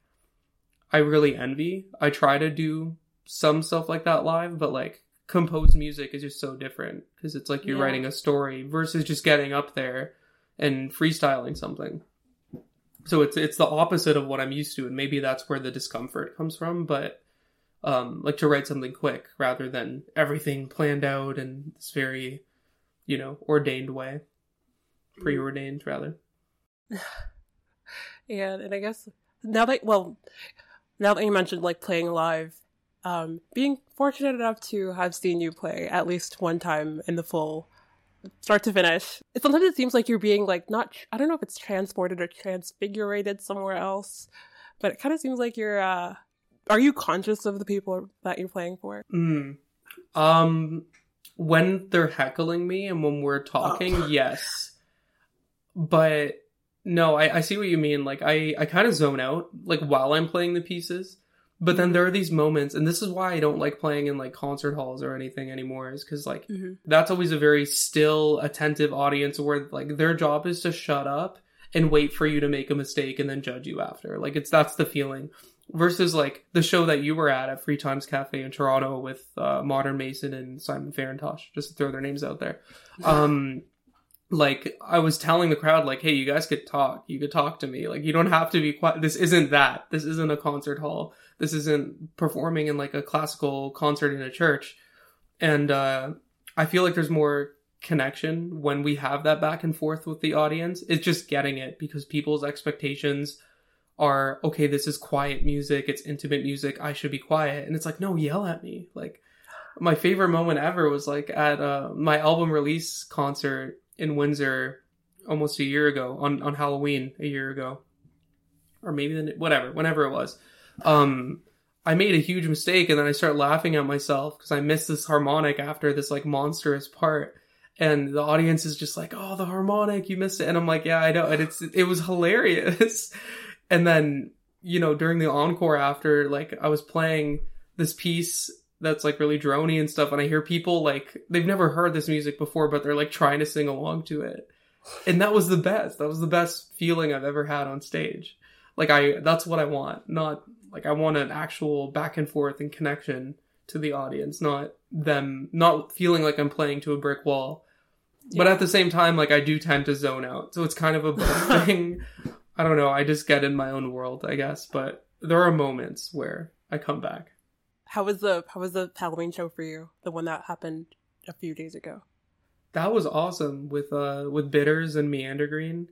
Speaker 3: i really envy. I try to do some stuff like that live but like composed music is just so different because it's like you're
Speaker 4: Yeah.
Speaker 3: writing a story versus just getting up there and freestyling something so it's it's the opposite of what i'm used to and maybe that's where the discomfort comes from but um like to write something quick rather than everything planned out in this very you know ordained way. Preordained rather. [sighs]
Speaker 4: Yeah, and I guess now that well, now that you mentioned like playing live, um, being fortunate enough to have seen you play at least one time in the full, start to finish. Sometimes it seems like you're being like not. I don't know if it's transported or transfigurated somewhere else, but it kind of seems like you're. uh Are you conscious of the people that you're playing for?
Speaker 3: Mm. Um, when they're heckling me and when we're talking, yes. But no, I, I see what you mean. Like I, I kind of zone out like while I'm playing the pieces. But then there are these moments, and this is why I don't like playing in like concert halls or anything anymore, is because like
Speaker 4: Mhm.
Speaker 3: that's always a very still, attentive audience where like their job is to shut up and wait for you to make a mistake and then judge you after. Like it's that's the feeling. Versus like the show that you were at at Free Times Cafe in Toronto with uh, Modern Mason and Simon Farintosh, just to throw their names out there. [laughs] Um, like I was telling the crowd, like, hey, you guys could talk. You could talk to me. Like you don't have to be quiet. This isn't that. This isn't a concert hall. This isn't performing in like a classical concert in a church. And uh, I feel like there's more connection when we have that back and forth with the audience. It's just getting it because people's expectations are okay, this is quiet music, it's intimate music, I should be quiet. And it's like, no, yell at me. Like my favorite moment ever was like at uh, my album release concert in Windsor almost a year ago on, on Halloween a year ago. Or maybe the, whatever, whenever it was. Um I made a huge mistake and then I start laughing at myself because I missed this harmonic after this like monstrous part. And the audience is just like, "Oh, the harmonic, you missed it." And I'm like, "Yeah, I know." And it's it was hilarious. [laughs] and then, you know, during the encore after, like I was playing this piece that's like really drony and stuff, and I hear people like they've never heard this music before, but they're like trying to sing along to it. And that was the best. That was the best feeling I've ever had on stage. Like I that's what I want. Not like I want an actual back and forth and connection to the audience, not them not feeling like I'm playing to a brick wall. But at the same time, like I do tend to zone out. So it's kind of a both [laughs] thing. I don't know. I just get in my own world, I guess. But there are moments where I come back.
Speaker 4: How was the how was the Halloween show for you? The one that happened a few days ago.
Speaker 3: That was awesome with uh with Bitters and Meander Green.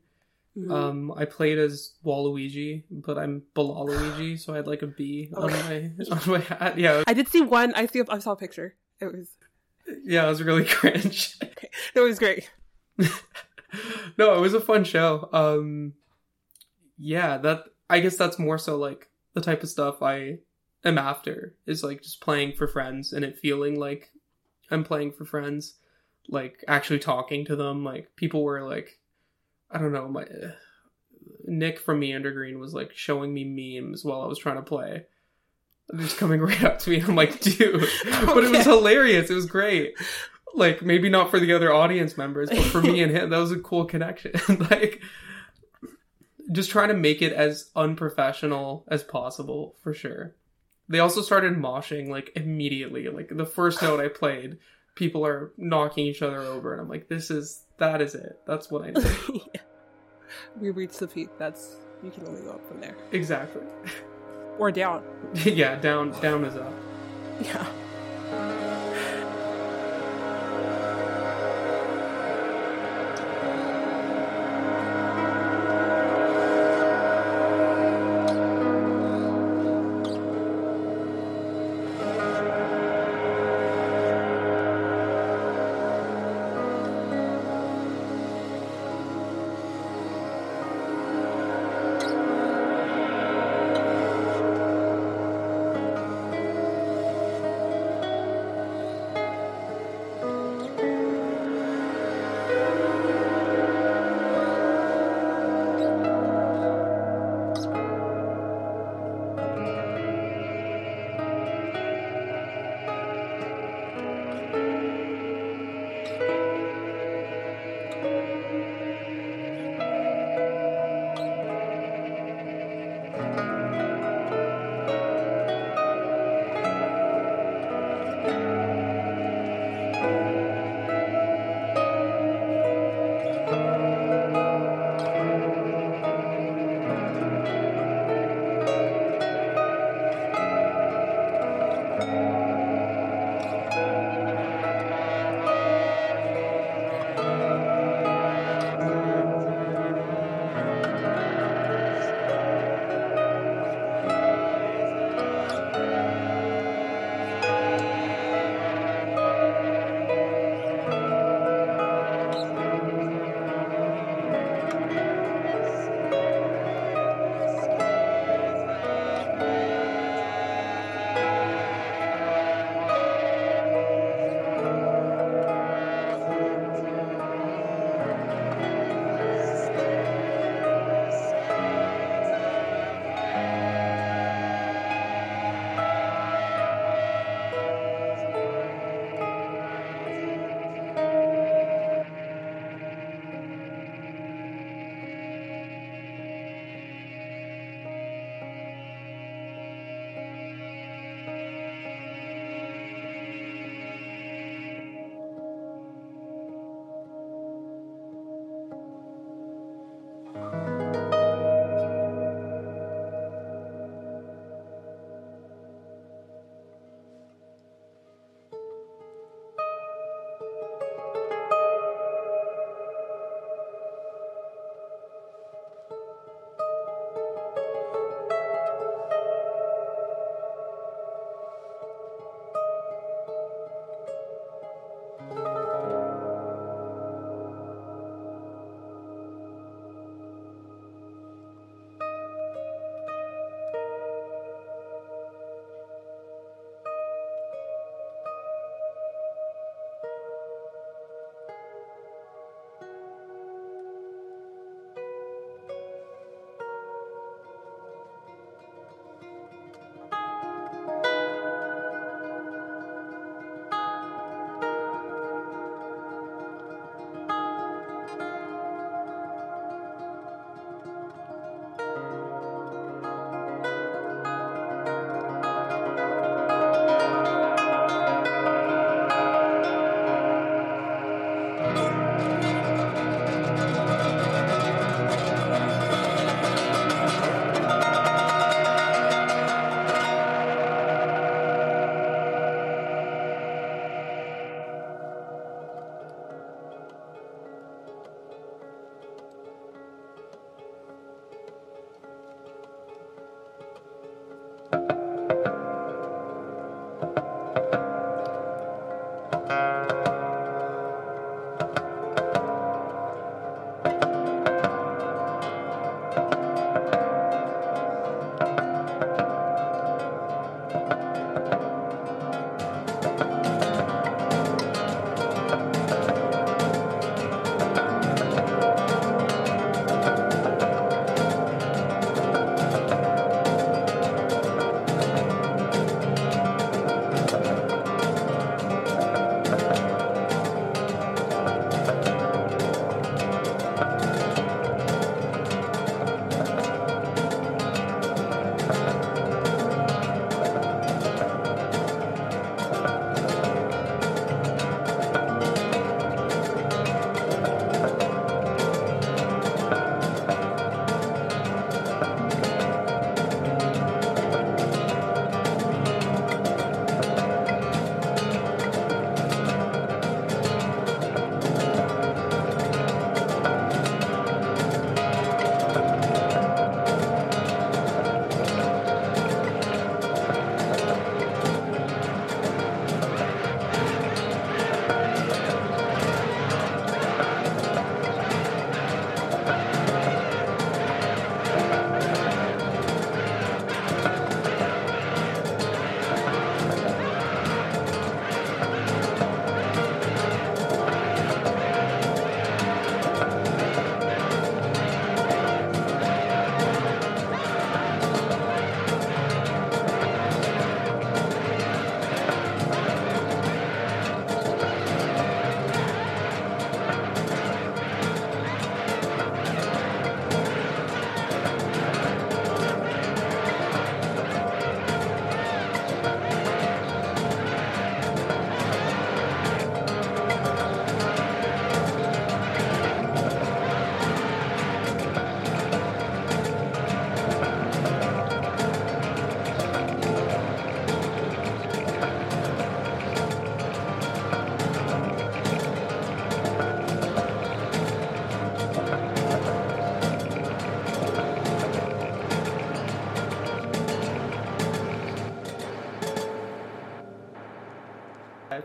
Speaker 4: Mhm.
Speaker 3: Um, I played as Waluigi, but I'm Balaluigi, [gasps] so I had like a B on my [laughs] on my hat. Yeah,
Speaker 4: I did see one. I see. I saw a picture. It was
Speaker 3: yeah, it was really [laughs] cringe. Okay. [laughs]
Speaker 4: it was great.
Speaker 3: no, it was a fun show. Um, yeah, that I guess that's more so like the type of stuff I am after is like just playing for friends and it feeling like I'm playing for friends, like actually talking to them. Like people were like, I don't know, my Nick from Meander Green was like showing me memes while I was trying to play. Just coming [laughs] right up to me, I'm like, dude, [laughs] but it was hilarious. It was great. Like maybe not for the other audience members, but for me [laughs] and him, that was a cool connection. like just trying to make it as unprofessional as possible for sure. They also started moshing like immediately. Like the first note I played, people are knocking each other over, and I'm like, this is that is it. That's what I [laughs] need.
Speaker 4: we reach the peak. That's you can only go up from there
Speaker 3: Exactly.
Speaker 4: or down. [laughs]
Speaker 3: yeah, down down is up.
Speaker 4: Yeah.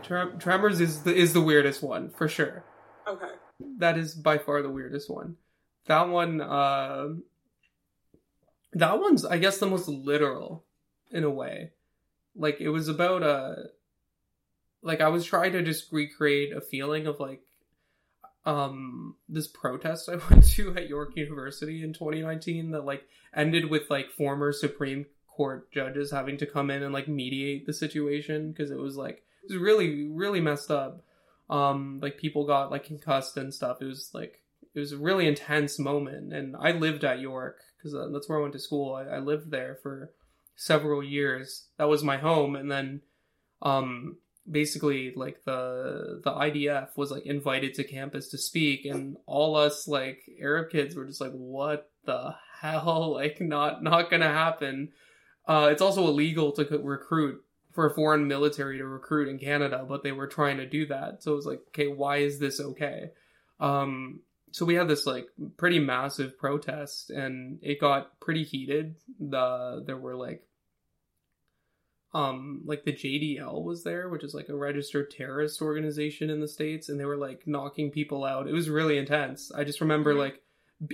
Speaker 3: Trem- Tremors is the is the weirdest one for sure.
Speaker 4: Okay.
Speaker 3: That is by far the weirdest one. That one, uh, that one's I guess the most literal in a way. Like it was about uh like I was trying to just recreate a feeling of like um this protest I [laughs] went to at York University in 2019 that like ended with like former Supreme Court judges having to come in and like mediate the situation because it was like it was really really messed up. Um like people got like concussed and stuff. It was like it was a really intense moment and I lived at York because uh, that's where I went to school. I, I lived there for several years. That was my home and then um basically like the the IDF was like invited to campus to speak and all us like Arab kids were just like what the hell [laughs] like not not gonna happen uh it's also illegal to recruit for a foreign military to recruit in Canada but they were trying to do that so it was like okay why is this okay um so we had this like pretty massive protest and it got pretty heated the there were like um like the JDL was there, which is like a registered terrorist organization in the states, and they were like knocking people out. It was really intense. I just remember like,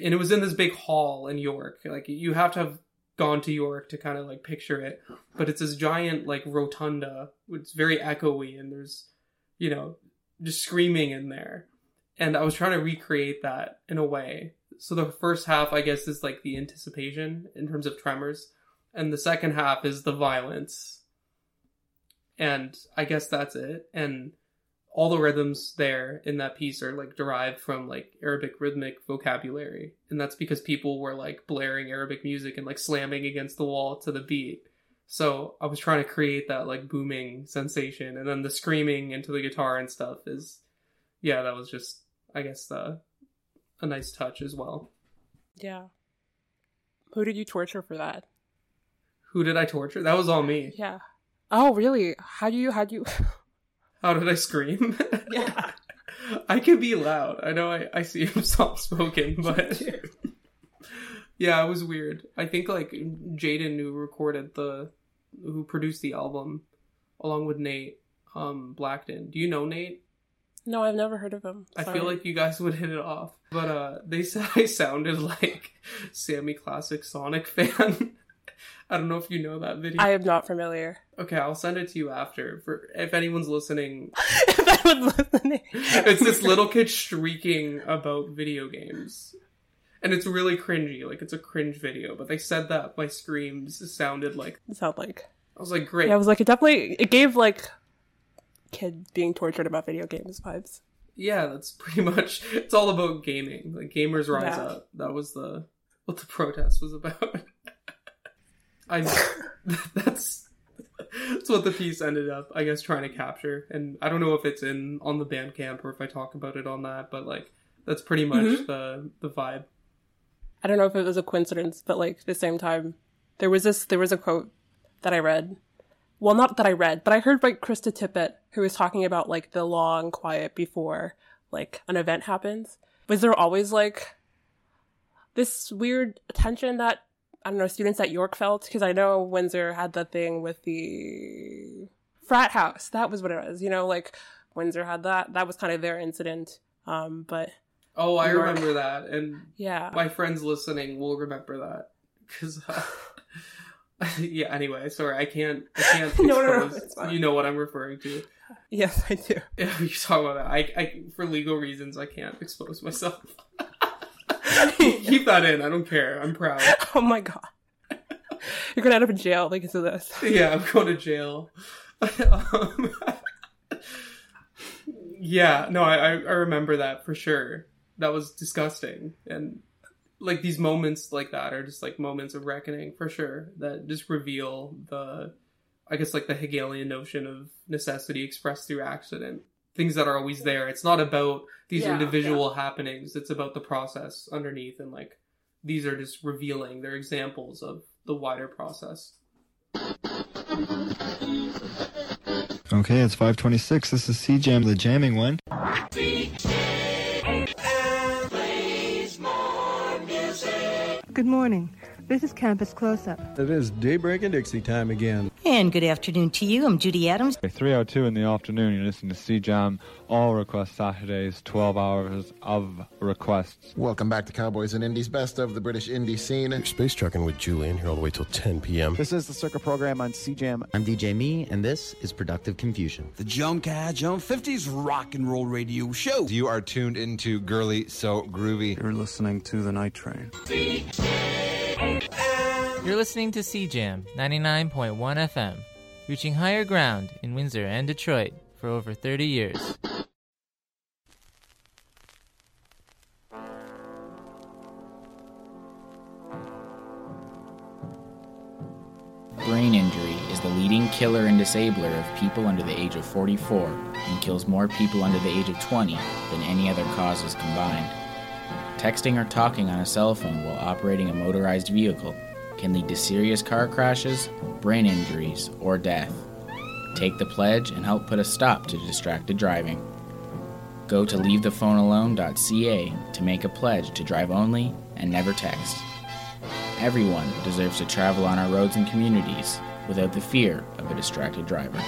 Speaker 3: and it was in this big hall in York. Like you have to have gone to York to kind of like picture it, but it's this giant like rotunda. It's very echoey, and there's you know just screaming in there. And I was trying to recreate that in a way. So the first half, I guess, is like the anticipation in terms of tremors, and the second half is the violence and I guess that's it. And all the rhythms there in that piece are like derived from like Arabic rhythmic vocabulary, and that's because people were like blaring Arabic music and like slamming against the wall to the beat. So I was trying to create that like booming sensation, and then the screaming into the guitar and stuff is, yeah, that was just I guess uh, a nice touch as well.
Speaker 4: Yeah. Who did you torture for that?
Speaker 3: Who did I torture? That was all me.
Speaker 4: Yeah. Oh, really? How do you? How do you? [laughs]
Speaker 3: How did I scream?
Speaker 4: Yeah. [laughs]
Speaker 3: I can be loud. I know I, I see him soft spoken, but [laughs] yeah, it was weird. I think like Jaden who recorded the who produced the album along with Nate um Blackton. Do you know Nate?
Speaker 4: No, I've never heard of him.
Speaker 3: I feel like you guys would hit it off. But uh they said [laughs] I sounded like Sammy Classic Sonic fan. I don't know if you know that video.
Speaker 4: I am not familiar. [laughs]
Speaker 3: Okay, I'll send it to you after for if anyone's listening.
Speaker 4: if was listening,
Speaker 3: it's this little kid shrieking about video games. And it's really cringy, like it's a cringe video, but they said that my screams sounded like
Speaker 4: It sound like.
Speaker 3: I was like, great.
Speaker 4: Yeah, I was like, it definitely it gave like kid being tortured about video games vibes.
Speaker 3: Yeah, that's [laughs] pretty much it's all about gaming. Like gamers rise
Speaker 4: Yeah.
Speaker 3: up. That was the what the protest was about. [laughs] I [laughs] that's that's what the piece ended up, I guess, trying to capture. And I don't know if it's in on the Bandcamp or if I talk about it on that, but like that's pretty much
Speaker 4: Mhm.
Speaker 3: the the vibe.
Speaker 4: I don't know if it was a coincidence, but like at the same time, there was this there was a quote that I read. Well, not that I read, but I heard by Krista Tippett, who was talking about like the long quiet before like an event happens. Was there always like this weird tension that I don't know students at York felt? Because I know Windsor had the thing with the frat house. That was what it was. You know, like Windsor had that. That was kind of their incident. Um, but
Speaker 3: Oh, I
Speaker 4: York-
Speaker 3: remember that, and
Speaker 4: yeah,
Speaker 3: my friends listening will remember that because. Uh, [laughs] yeah. Anyway, sorry, I can't. I can't. [laughs]
Speaker 4: No, no, no,
Speaker 3: expose-
Speaker 4: it's fine.
Speaker 3: You know what I'm referring to.
Speaker 4: yes, I do. [laughs]
Speaker 3: We talk about that, I, I for legal reasons, I can't expose myself. [laughs] Keep that in. I don't care. I'm proud. [laughs]
Speaker 4: Oh my god. You're gonna end up in jail because of this.
Speaker 3: Yeah, I'm going to jail. [laughs] um, yeah, no, I, I I remember that for sure. That was disgusting, and like these moments like that are just like moments of reckoning for sure. That just reveal the, I guess like the Hegelian notion of necessity expressed through accident. Things that are always there. It's not about these
Speaker 4: Yeah,
Speaker 3: individual happenings. It's about the process underneath, and like these are just revealing. They're examples of the wider process.
Speaker 8: Okay, it's 526. This is CJAM, the jamming one.
Speaker 9: Good morning. This is Campus Close Up.
Speaker 10: It is daybreak and Dixie time again.
Speaker 9: And And good afternoon to you. I'm Judy Adams.
Speaker 10: 302 in the afternoon, you're listening to CJAM, all request Saturdays, 12 hours of requests.
Speaker 11: Welcome back to Cowboys and Indies, best of the British indie scene.
Speaker 12: You're space trucking with Julian here all the way till 10 p.m.
Speaker 2: This is the Circa program on CJAM.
Speaker 5: I'm DJ Me, and this is Productive Confusion.
Speaker 13: The Jump Cat Jump 50s rock and roll radio show.
Speaker 14: You are tuned into Girly So Groovy.
Speaker 15: You're listening to The Night Train.
Speaker 16: You're listening to CJAM 99.1 FM, reaching higher ground in Windsor and Detroit for over 30 years.
Speaker 17: Brain injury is the leading killer and disabler of people under the age of 44 and kills more people under the age of 20 than any other causes combined. Texting or talking on a cell phone while operating a motorized vehicle can lead to serious car crashes, brain injuries, or death. Take the pledge and help put a stop to distracted driving. Go to leavethePhoneAlone.ca to make a pledge to drive only and never text. Everyone deserves to travel on our roads and communities without the fear of a distracted driver.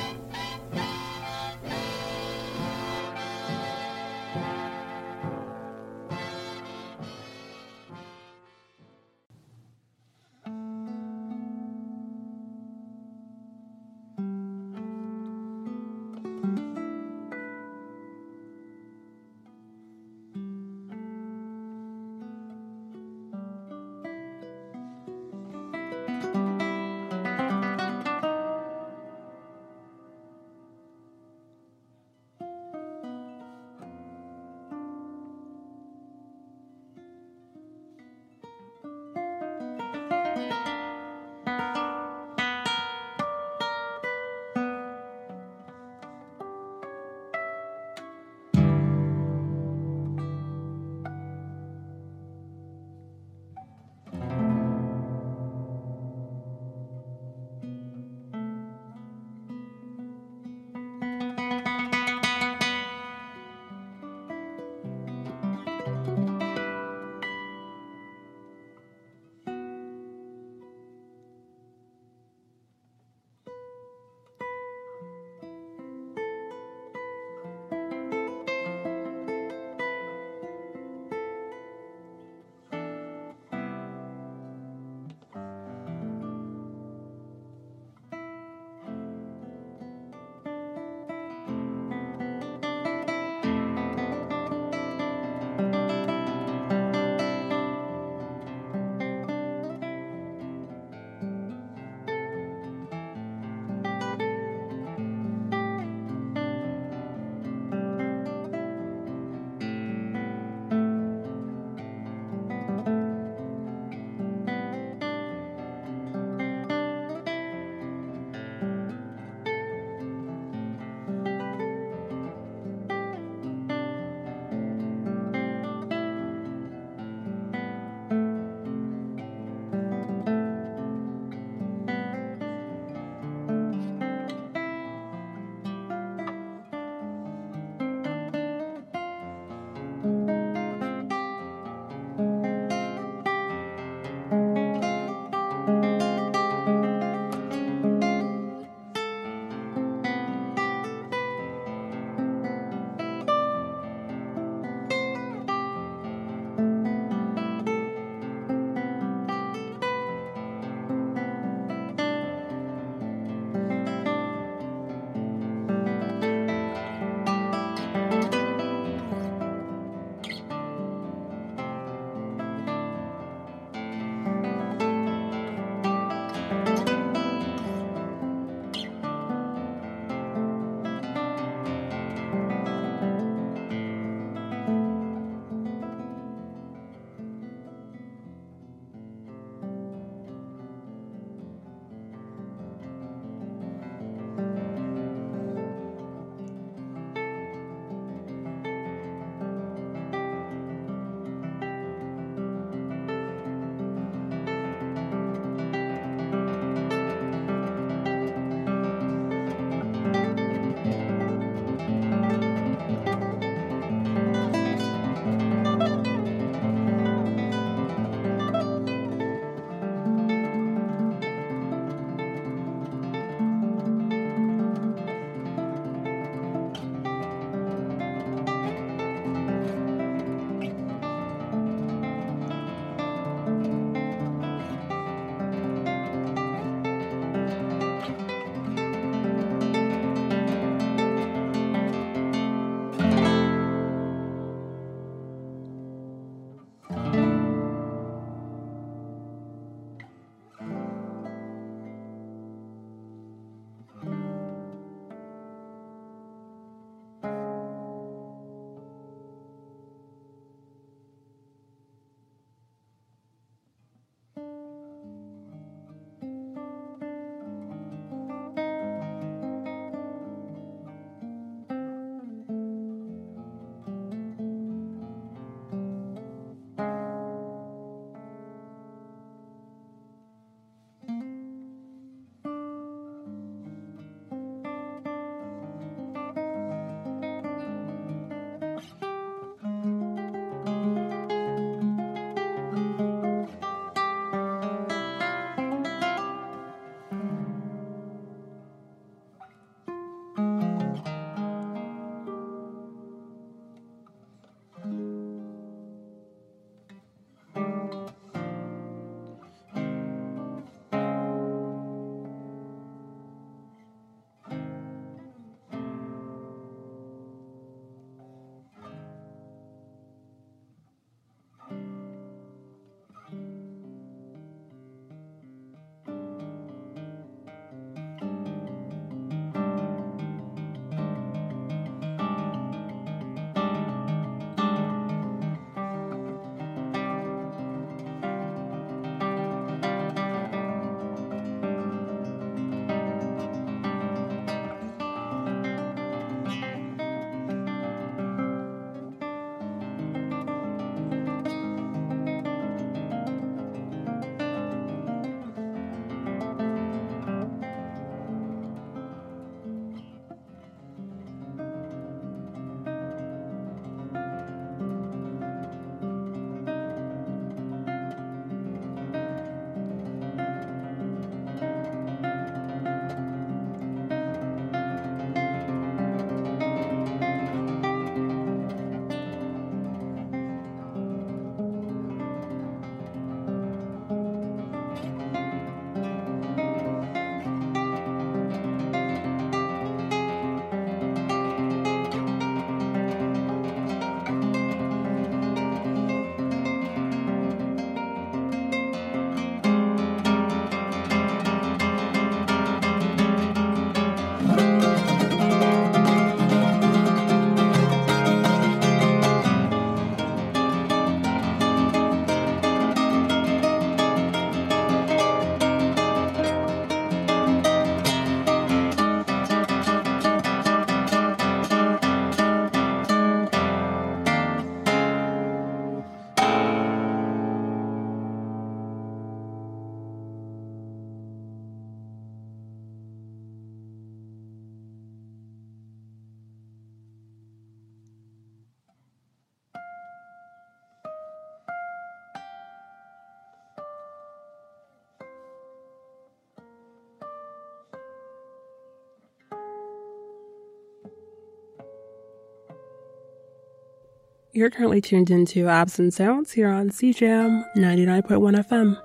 Speaker 4: You're currently tuned into Absent Sounds here on CJAM 99.1 FM.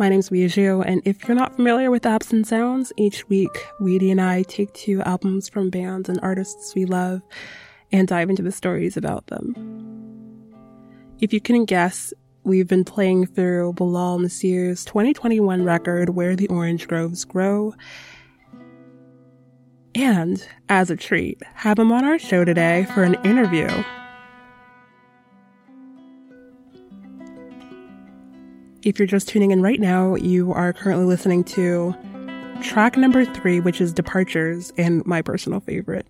Speaker 4: My name's Weijio, and if you're not familiar with Absent Sounds, each week Weedy and I take two albums from bands and artists we love and dive into the stories about them. If you couldn't guess, we've been playing through Bilal Nasser's 2021 record, Where the Orange Groves Grow, and as a treat, have him on our show today for an interview. If you're just tuning in right now, you are currently listening to track number three, which is Departures, and my personal favorite.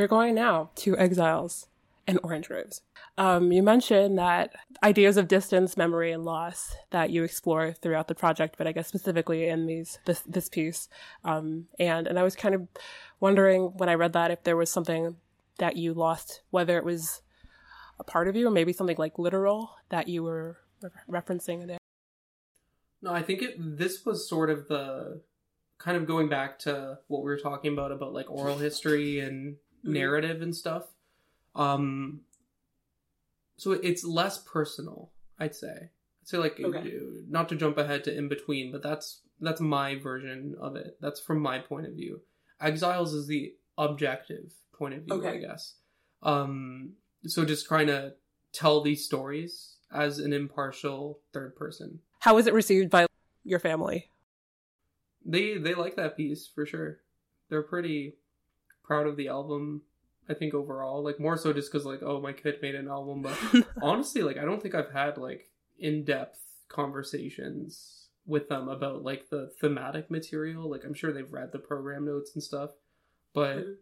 Speaker 4: We're going now to Exiles and Orange Groves. Um, you mentioned that ideas of distance, memory, and loss that you explore throughout the project, but I guess specifically in these this this piece. Um, and and I was kind of wondering when I read that if there was something that you lost, whether it was a part of you or maybe something like literal that you were re- referencing there.
Speaker 3: No, I think it. This was sort of the kind of going back to what we were talking about about like oral history and narrative and stuff. Um, so it's less personal, I'd say. I'd say like
Speaker 4: Okay.
Speaker 3: not to jump ahead to in between, but that's that's my version of it. That's from my point of view. Exiles is the objective point of view, I guess. Um, so just trying to tell these stories as an impartial third person.
Speaker 4: How was it received by your family?
Speaker 3: They they like that piece for sure. They're pretty proud of the album. I think overall, like more so just because like oh my kid made an album, but [laughs] honestly, like I don't think I've had like in depth conversations with them about like the thematic material. Like I'm sure they've read the program notes and stuff, but mm-hmm.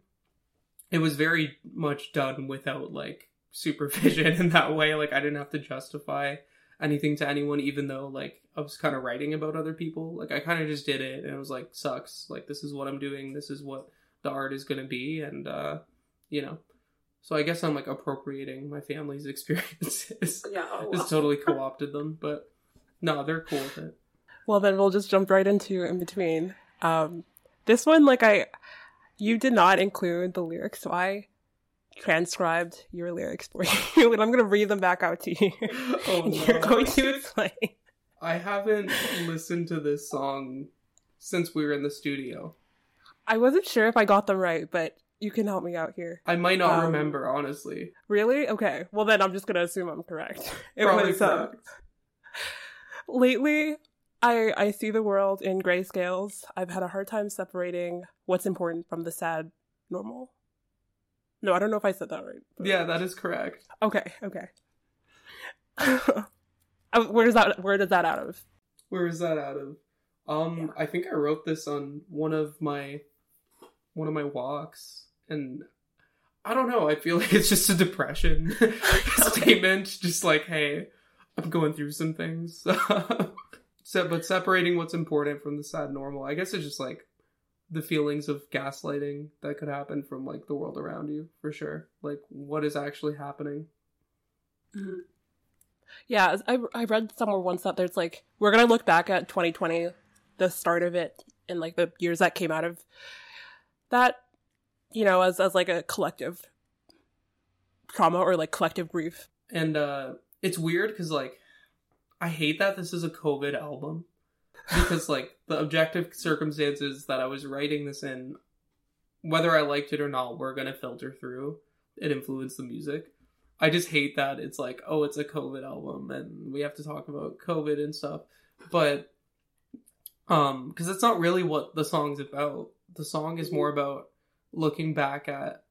Speaker 3: it was very much done without like supervision [laughs] in that way. Like I didn't have to justify anything to anyone, even though like I was kind of writing about other people. Like I kind of just did it, and it was like sucks. Like this is what I'm doing. This is what the art is gonna be, and uh, you know. So I guess I'm like appropriating my family's [laughs] experiences.
Speaker 4: Yeah, oh,
Speaker 3: just totally [laughs] co-opted them, but no, they're cool with it.
Speaker 4: Well, then we'll just jump right into in between. Um, this one, like I, you did not include the lyrics, so I transcribed your lyrics for [laughs] you, and I'm gonna read them back out to you.
Speaker 3: Oh,
Speaker 4: And You're going to explain.
Speaker 3: I haven't listened to this song since we were in the studio.
Speaker 4: I wasn't sure if I got them right, but you can help me out here.
Speaker 3: I might not
Speaker 4: Um,
Speaker 3: remember, honestly.
Speaker 4: Really? Okay. Well, then I'm just gonna assume I'm correct. [laughs] It
Speaker 3: Probably
Speaker 4: was um,
Speaker 3: correct.
Speaker 4: lately. I I see the world in grayscales. I've had a hard time separating what's important from the sad normal. No, I don't know if I said that right.
Speaker 3: Yeah, that is correct.
Speaker 4: Okay, okay. Uh, [laughs] where does that where does that out of?
Speaker 3: Where is that out of? Um, I think I wrote this on one of my one of my walks, and I don't know. I feel [laughs] like it's just a depression [laughs] statement. Just like, hey, I'm going through some things. [laughs] so, but separating what's important from the sad normal, I guess it's just like the feelings of gaslighting that could happen from like the world around you, for sure. Like, what is actually happening? Mm-hmm.
Speaker 4: Yeah, I I read somewhere once that there's like we're gonna look back at 2020, the start of it, and like the years that came out of that, you know, as as like a collective trauma or like collective grief.
Speaker 3: And uh it's weird because like I hate that this is a COVID album. because [laughs] like the objective circumstances that I was writing this in, whether I liked it or not, were gonna filter through and influence the music. I just hate that it's like, oh, it's a COVID album and we have to talk about COVID and stuff. But um because that's not really what the song's about. The song is more about looking back at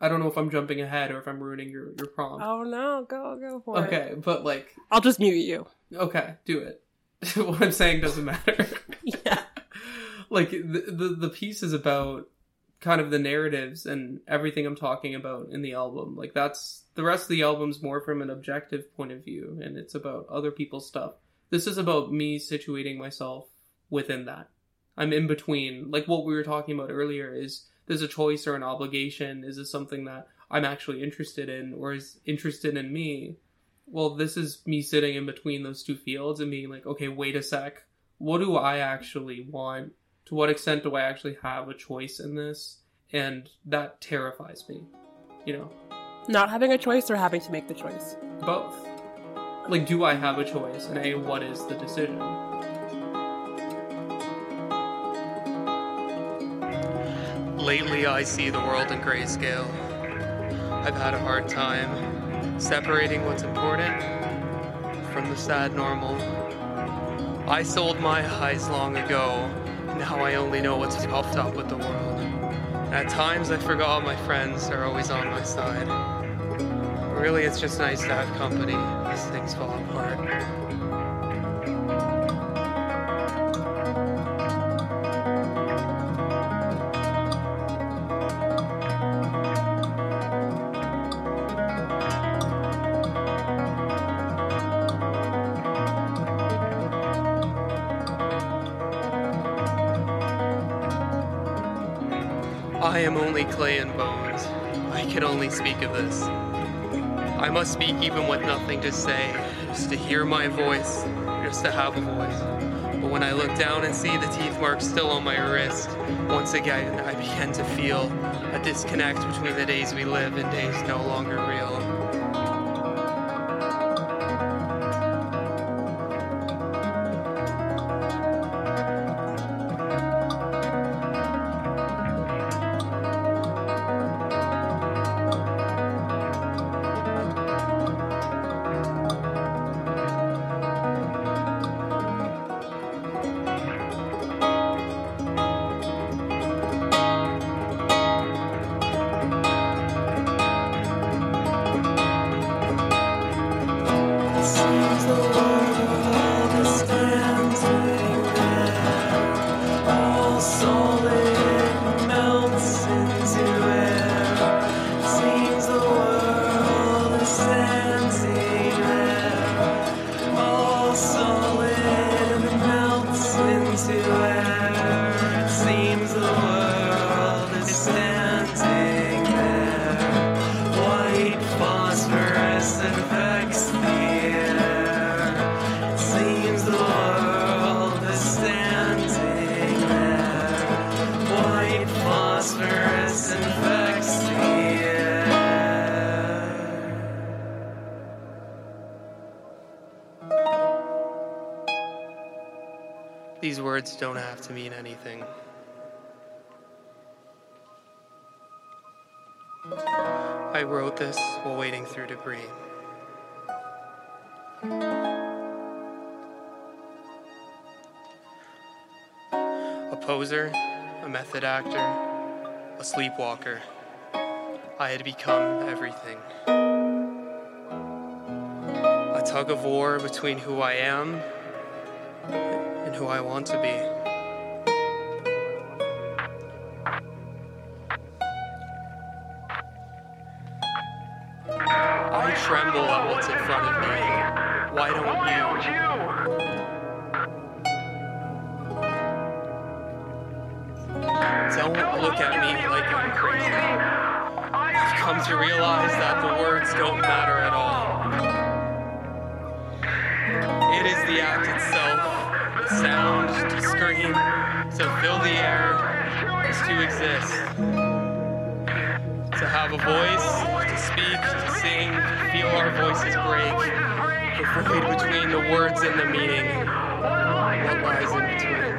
Speaker 3: I don't know if I'm jumping ahead or if I'm ruining your your prompt.
Speaker 4: Oh no, go go for it.
Speaker 3: okay, but like
Speaker 4: I'll just mute you.
Speaker 3: Okay, do it. [laughs] what I'm saying doesn't matter.
Speaker 4: yeah. [laughs] [laughs]
Speaker 3: Like the, the the piece is about kind of the narratives and everything I'm talking about in the album. Like that's the rest of the album's more from an objective point of view and it's about other people's stuff. This is about me situating myself within that. I'm in between. Like what we were talking about earlier is there's a choice or an obligation. Is this something that I'm actually interested in or is interested in me? well, this is me sitting in between those two fields and being like, okay, wait a sec. What do I actually want? To what extent do I actually have a choice in this? And that terrifies me. You know,
Speaker 4: Not having a choice or having to make the choice.
Speaker 3: both. Like, do I have a choice? And A, what is the decision? Lately, I see the world in grayscale. I've had a hard time separating what's important from the sad normal. I sold my highs long ago. Now I only know what's puffed up with the world. At times, I forgot my friends are always on my side. Really, it's just nice to have company as things fall apart. Speak even with nothing to say, just to hear my voice, just to have a voice. But when I look down and see the teeth marks still on my wrist, once again I begin to feel a disconnect between the days we live and days no longer real.
Speaker 18: Phosphorus infects the air. Seems the world is standing there. White phosphorus infects the air.
Speaker 3: These words don't have to mean anything. I wrote this while waiting through debris. A poser, a method actor, a sleepwalker. I had become everything. A tug of war between who I am and who I want to be. In front of me. Why don't you? Don't look at me like I'm crazy. I've come to realize that the words don't matter at all. It is the act itself, the sound to scream, to fill the air, is to exist. To have a voice, speak, sing, feel our voices break, the void between the words and the meaning. What lies in between?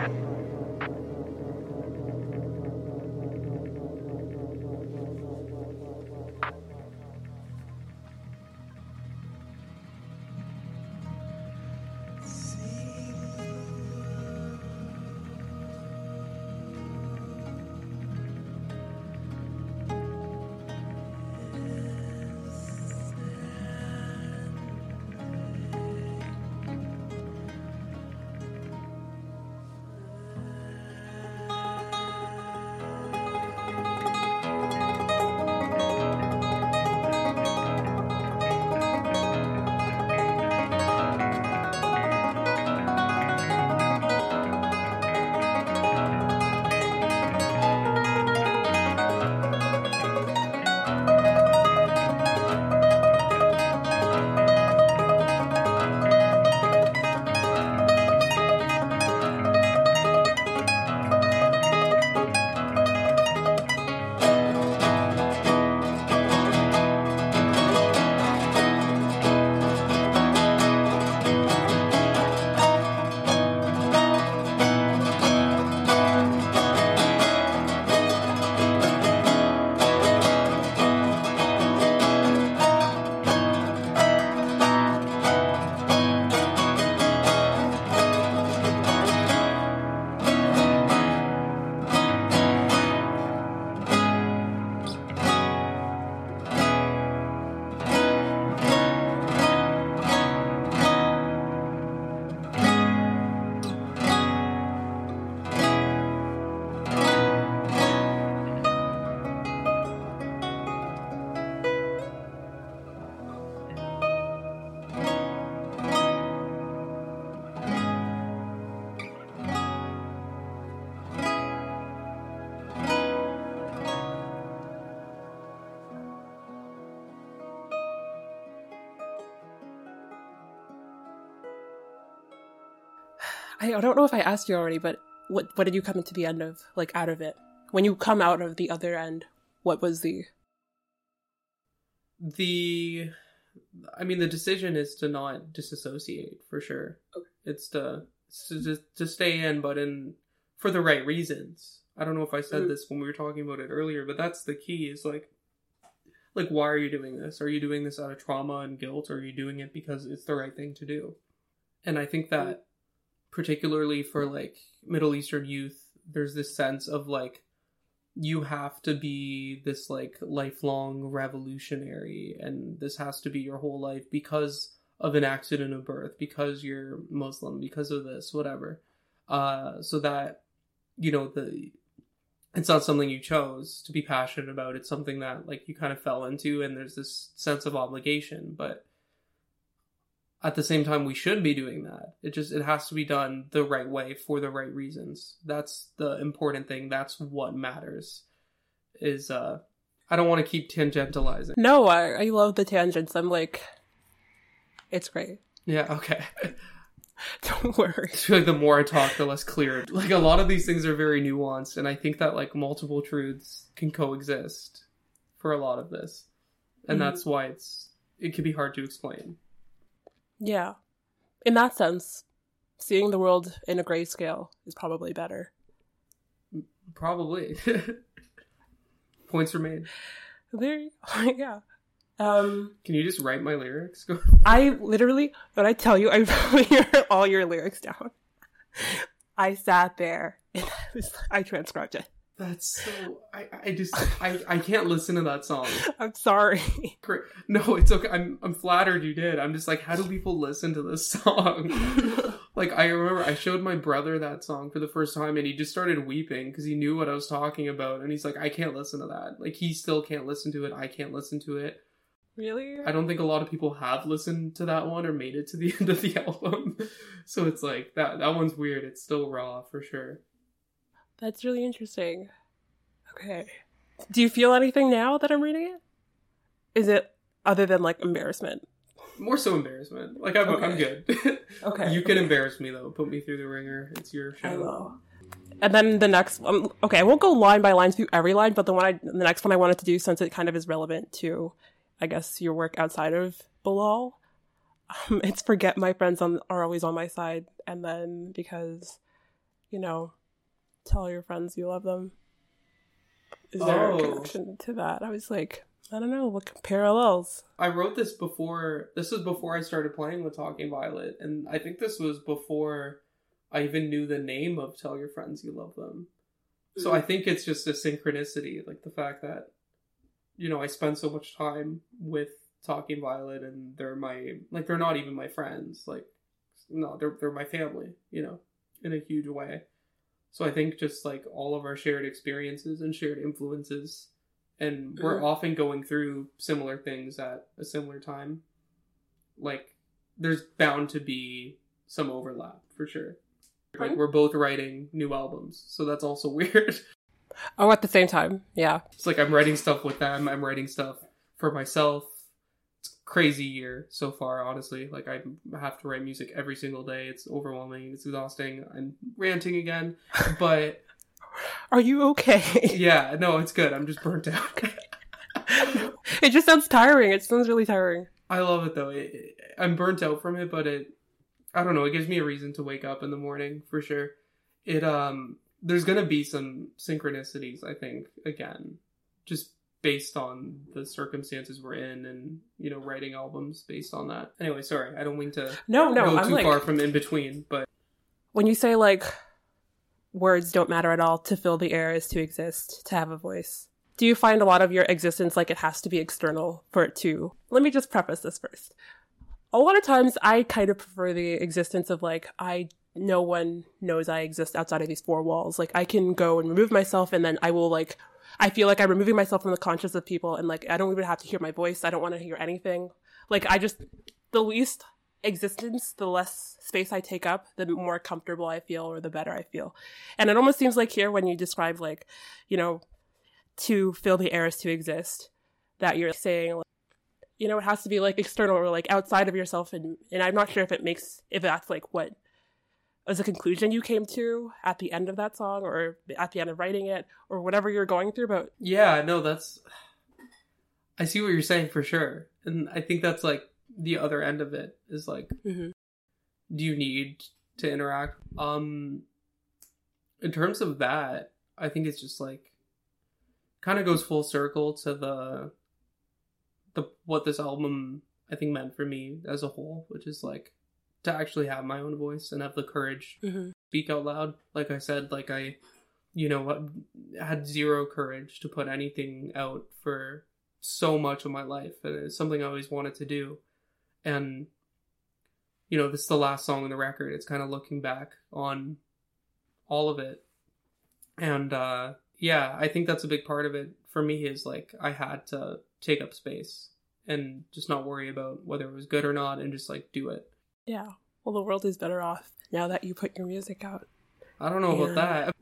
Speaker 4: I, I don't know if I asked you already, but what what did you come into the end of? Like out of it, when you come out of the other end, what was the?
Speaker 3: the i mean the decision is to not disassociate for sure it's to it's to, just- to stay in but in for the right reasons i don't know if i said
Speaker 4: Mhm.
Speaker 3: this when we were talking about it earlier but that's the key is like like why are you doing this are you doing this out of trauma and guilt or are you doing it because it's the right thing to do and i think that particularly for like middle eastern youth there's this sense of like you have to be this like lifelong revolutionary and this has to be your whole life because of an accident of birth because you're muslim because of this whatever. Uh so that you know the it's not something you chose to be passionate about. It's something that like you kind of fell into and there's this sense of obligation. But at the same time we should be doing that it just it has to be done the right way for the right reasons that's the important thing that's what matters is uh i don't want to keep tangentializing
Speaker 4: No, I I love the tangents. I'm like, it's great.
Speaker 3: yeah okay [laughs]
Speaker 4: Don't worry.
Speaker 3: I feel like the more I talk, the less clear. Like a lot of these things are very nuanced, and I think that like multiple truths can coexist for a lot of this, and
Speaker 4: Mhm.
Speaker 3: that's why it's it can be hard to explain.
Speaker 4: Yeah, in that sense, seeing the world in a grayscale is probably better.
Speaker 3: Probably. [laughs] Points are made.
Speaker 4: There, [laughs] yeah. Um,
Speaker 3: Can you just write my lyrics? Go. [laughs]
Speaker 4: I literally, when I tell you, I wrote all your lyrics down. I sat there and I was, I transcribed it.
Speaker 3: That's so. I I just I I can't listen to that song. [laughs]
Speaker 4: I'm sorry.
Speaker 3: Great. No, it's okay. I'm I'm flattered you did. I'm just like, how do people listen to this song? [laughs] like I remember I showed my brother that song for the first time, and he just started weeping because he knew what I was talking about, and he's like, I can't listen to that. Like he still can't listen to it. I can't listen to it.
Speaker 4: Really?
Speaker 3: I don't think a lot of people have listened to that one or made it to the [laughs] end of the album. so it's like that that one's weird. It's still raw for sure.
Speaker 4: That's really interesting. Okay. Do you feel anything now that I'm reading it? Is it other than like embarrassment?
Speaker 3: More so embarrassment. Like I'm I'm good. [laughs]
Speaker 4: Okay,
Speaker 3: You can
Speaker 4: okay.
Speaker 3: embarrass me though. Put me through the ringer. It's your show.
Speaker 4: I will. And then the next one, okay, I won't go line by line through every line, but the one I, the next one I wanted to do, since it kind of is relevant to, I guess, your work outside of Bilal, um, [laughs] it's forget my friends on, are always on my side, and then because, you know, tell your friends you love them. Is there
Speaker 3: Oh.
Speaker 4: a connection to that? I was like, I don't know, what parallels?
Speaker 3: I wrote this before. This was before I started playing with Talking Violet, and I think this was before I even knew the name of "Tell Your Friends You Love Them." So I mm. think it's just a synchronicity, like the fact that you know I spend so much time with Talking Violet, and they're my like they're not even my friends. Like no, they're they're my family. You know, in a huge way. So I think just like all of our shared experiences and shared influences and we're
Speaker 4: Mhm.
Speaker 3: often going through similar things at a similar time. Like, there's bound to be some overlap for sure. Like, we're both writing new albums, so that's also [laughs] weird.
Speaker 4: Oh, at the same time, yeah.
Speaker 3: It's like I'm writing stuff with them, I'm writing stuff for myself. Crazy year so far, honestly. Like, I have to write music every single day. It's overwhelming, it's exhausting. I'm ranting again, [laughs] but
Speaker 4: Are you okay? [laughs]
Speaker 3: yeah, no, it's good. I'm just burnt out. [laughs]
Speaker 4: it just sounds tiring. It sounds really tiring.
Speaker 3: I love it though. It, it- I'm burnt out from it, but it I don't know, it gives me a reason to wake up in the morning for sure. It um there's to be some synchronicities, I think, again, just based on the circumstances we're in and, you know, writing albums based on that. Anyway, sorry. I don't mean to
Speaker 4: No, no,
Speaker 3: go
Speaker 4: I'm
Speaker 3: too
Speaker 4: like-
Speaker 3: far from in between, but
Speaker 4: When you say like words don't matter at all, to fill the air is to exist, to have a voice. Do you find a lot of your existence like it has to be external for it to? Let me just preface this first. A lot of times I kind of prefer the existence of like I no one knows I exist outside of these four walls. Like I can go and remove myself and then I will like I feel like I'm removing myself from the conscious of people and like I don't even have to hear my voice. I don't want to hear anything. Like I just the least existence, the less space I take up, the more comfortable I feel or the better I feel. And it almost seems like here when you describe like, you know, to fill the air is to exist, that you're saying like, you know, it has to be like external or like outside of yourself and and I'm not sure if it makes if that's like what as a conclusion you came to at the end of that song or at the end of writing it or whatever you're going through but
Speaker 3: yeah, no, that's I see what you're saying for sure. And I think that's like the other end of it is like
Speaker 4: Mhm.
Speaker 3: do you need to interact um in terms of that i think it's just like kind of goes full circle to the the what this album i think meant for me as a whole which is like to actually have my own voice and have the courage
Speaker 4: Mhm.
Speaker 3: to speak out loud. Like i said like i you know had zero courage to put anything out for so much of my life. And it's something i always wanted to do. And you know this is the last song on the record. It's kind of looking back on all of it. And uh yeah i think that's a big part of it for me is like i had to take up space and just not worry about whether it was good or not and just like do it
Speaker 4: yeah. Well the world is better off now that you put your music out.
Speaker 3: I don't know about that.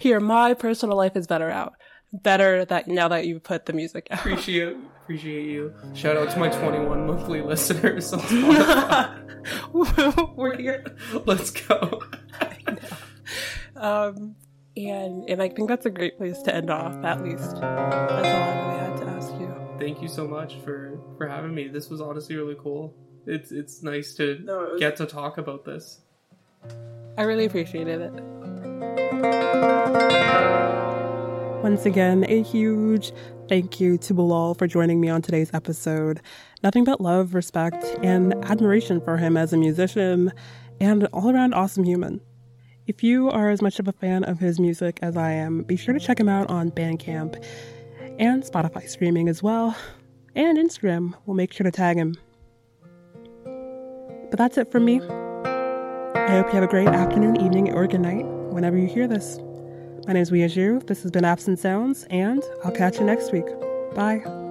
Speaker 4: Here my personal life is better out. Better that now that you put the music out.
Speaker 3: Appreciate appreciate you. Shout out to my 21 monthly [laughs] listeners on Spotify. [laughs]
Speaker 4: we're here. [laughs]
Speaker 3: Let's go.
Speaker 4: Um and and i think that's a great place to end off at least. That's all i really had to ask you.
Speaker 3: Thank you so much for for having me. This was honestly really cool it's it's nice to
Speaker 4: No, it was-
Speaker 3: get to talk about this
Speaker 4: I really appreciated it. Once again, a huge thank you to Bilal for joining me on today's episode. Nothing but love, respect, and admiration for him as a musician and all around awesome human. If you are as much of a fan of his music as I am, be sure to check him out on Bandcamp and Spotify streaming as well, and Instagram. We'll make sure to tag him. But that's it from me. I hope you have a great afternoon, evening, or good night whenever you hear this. My name is Weijia. This has been Absent Sounds, and I'll catch you next week. Bye.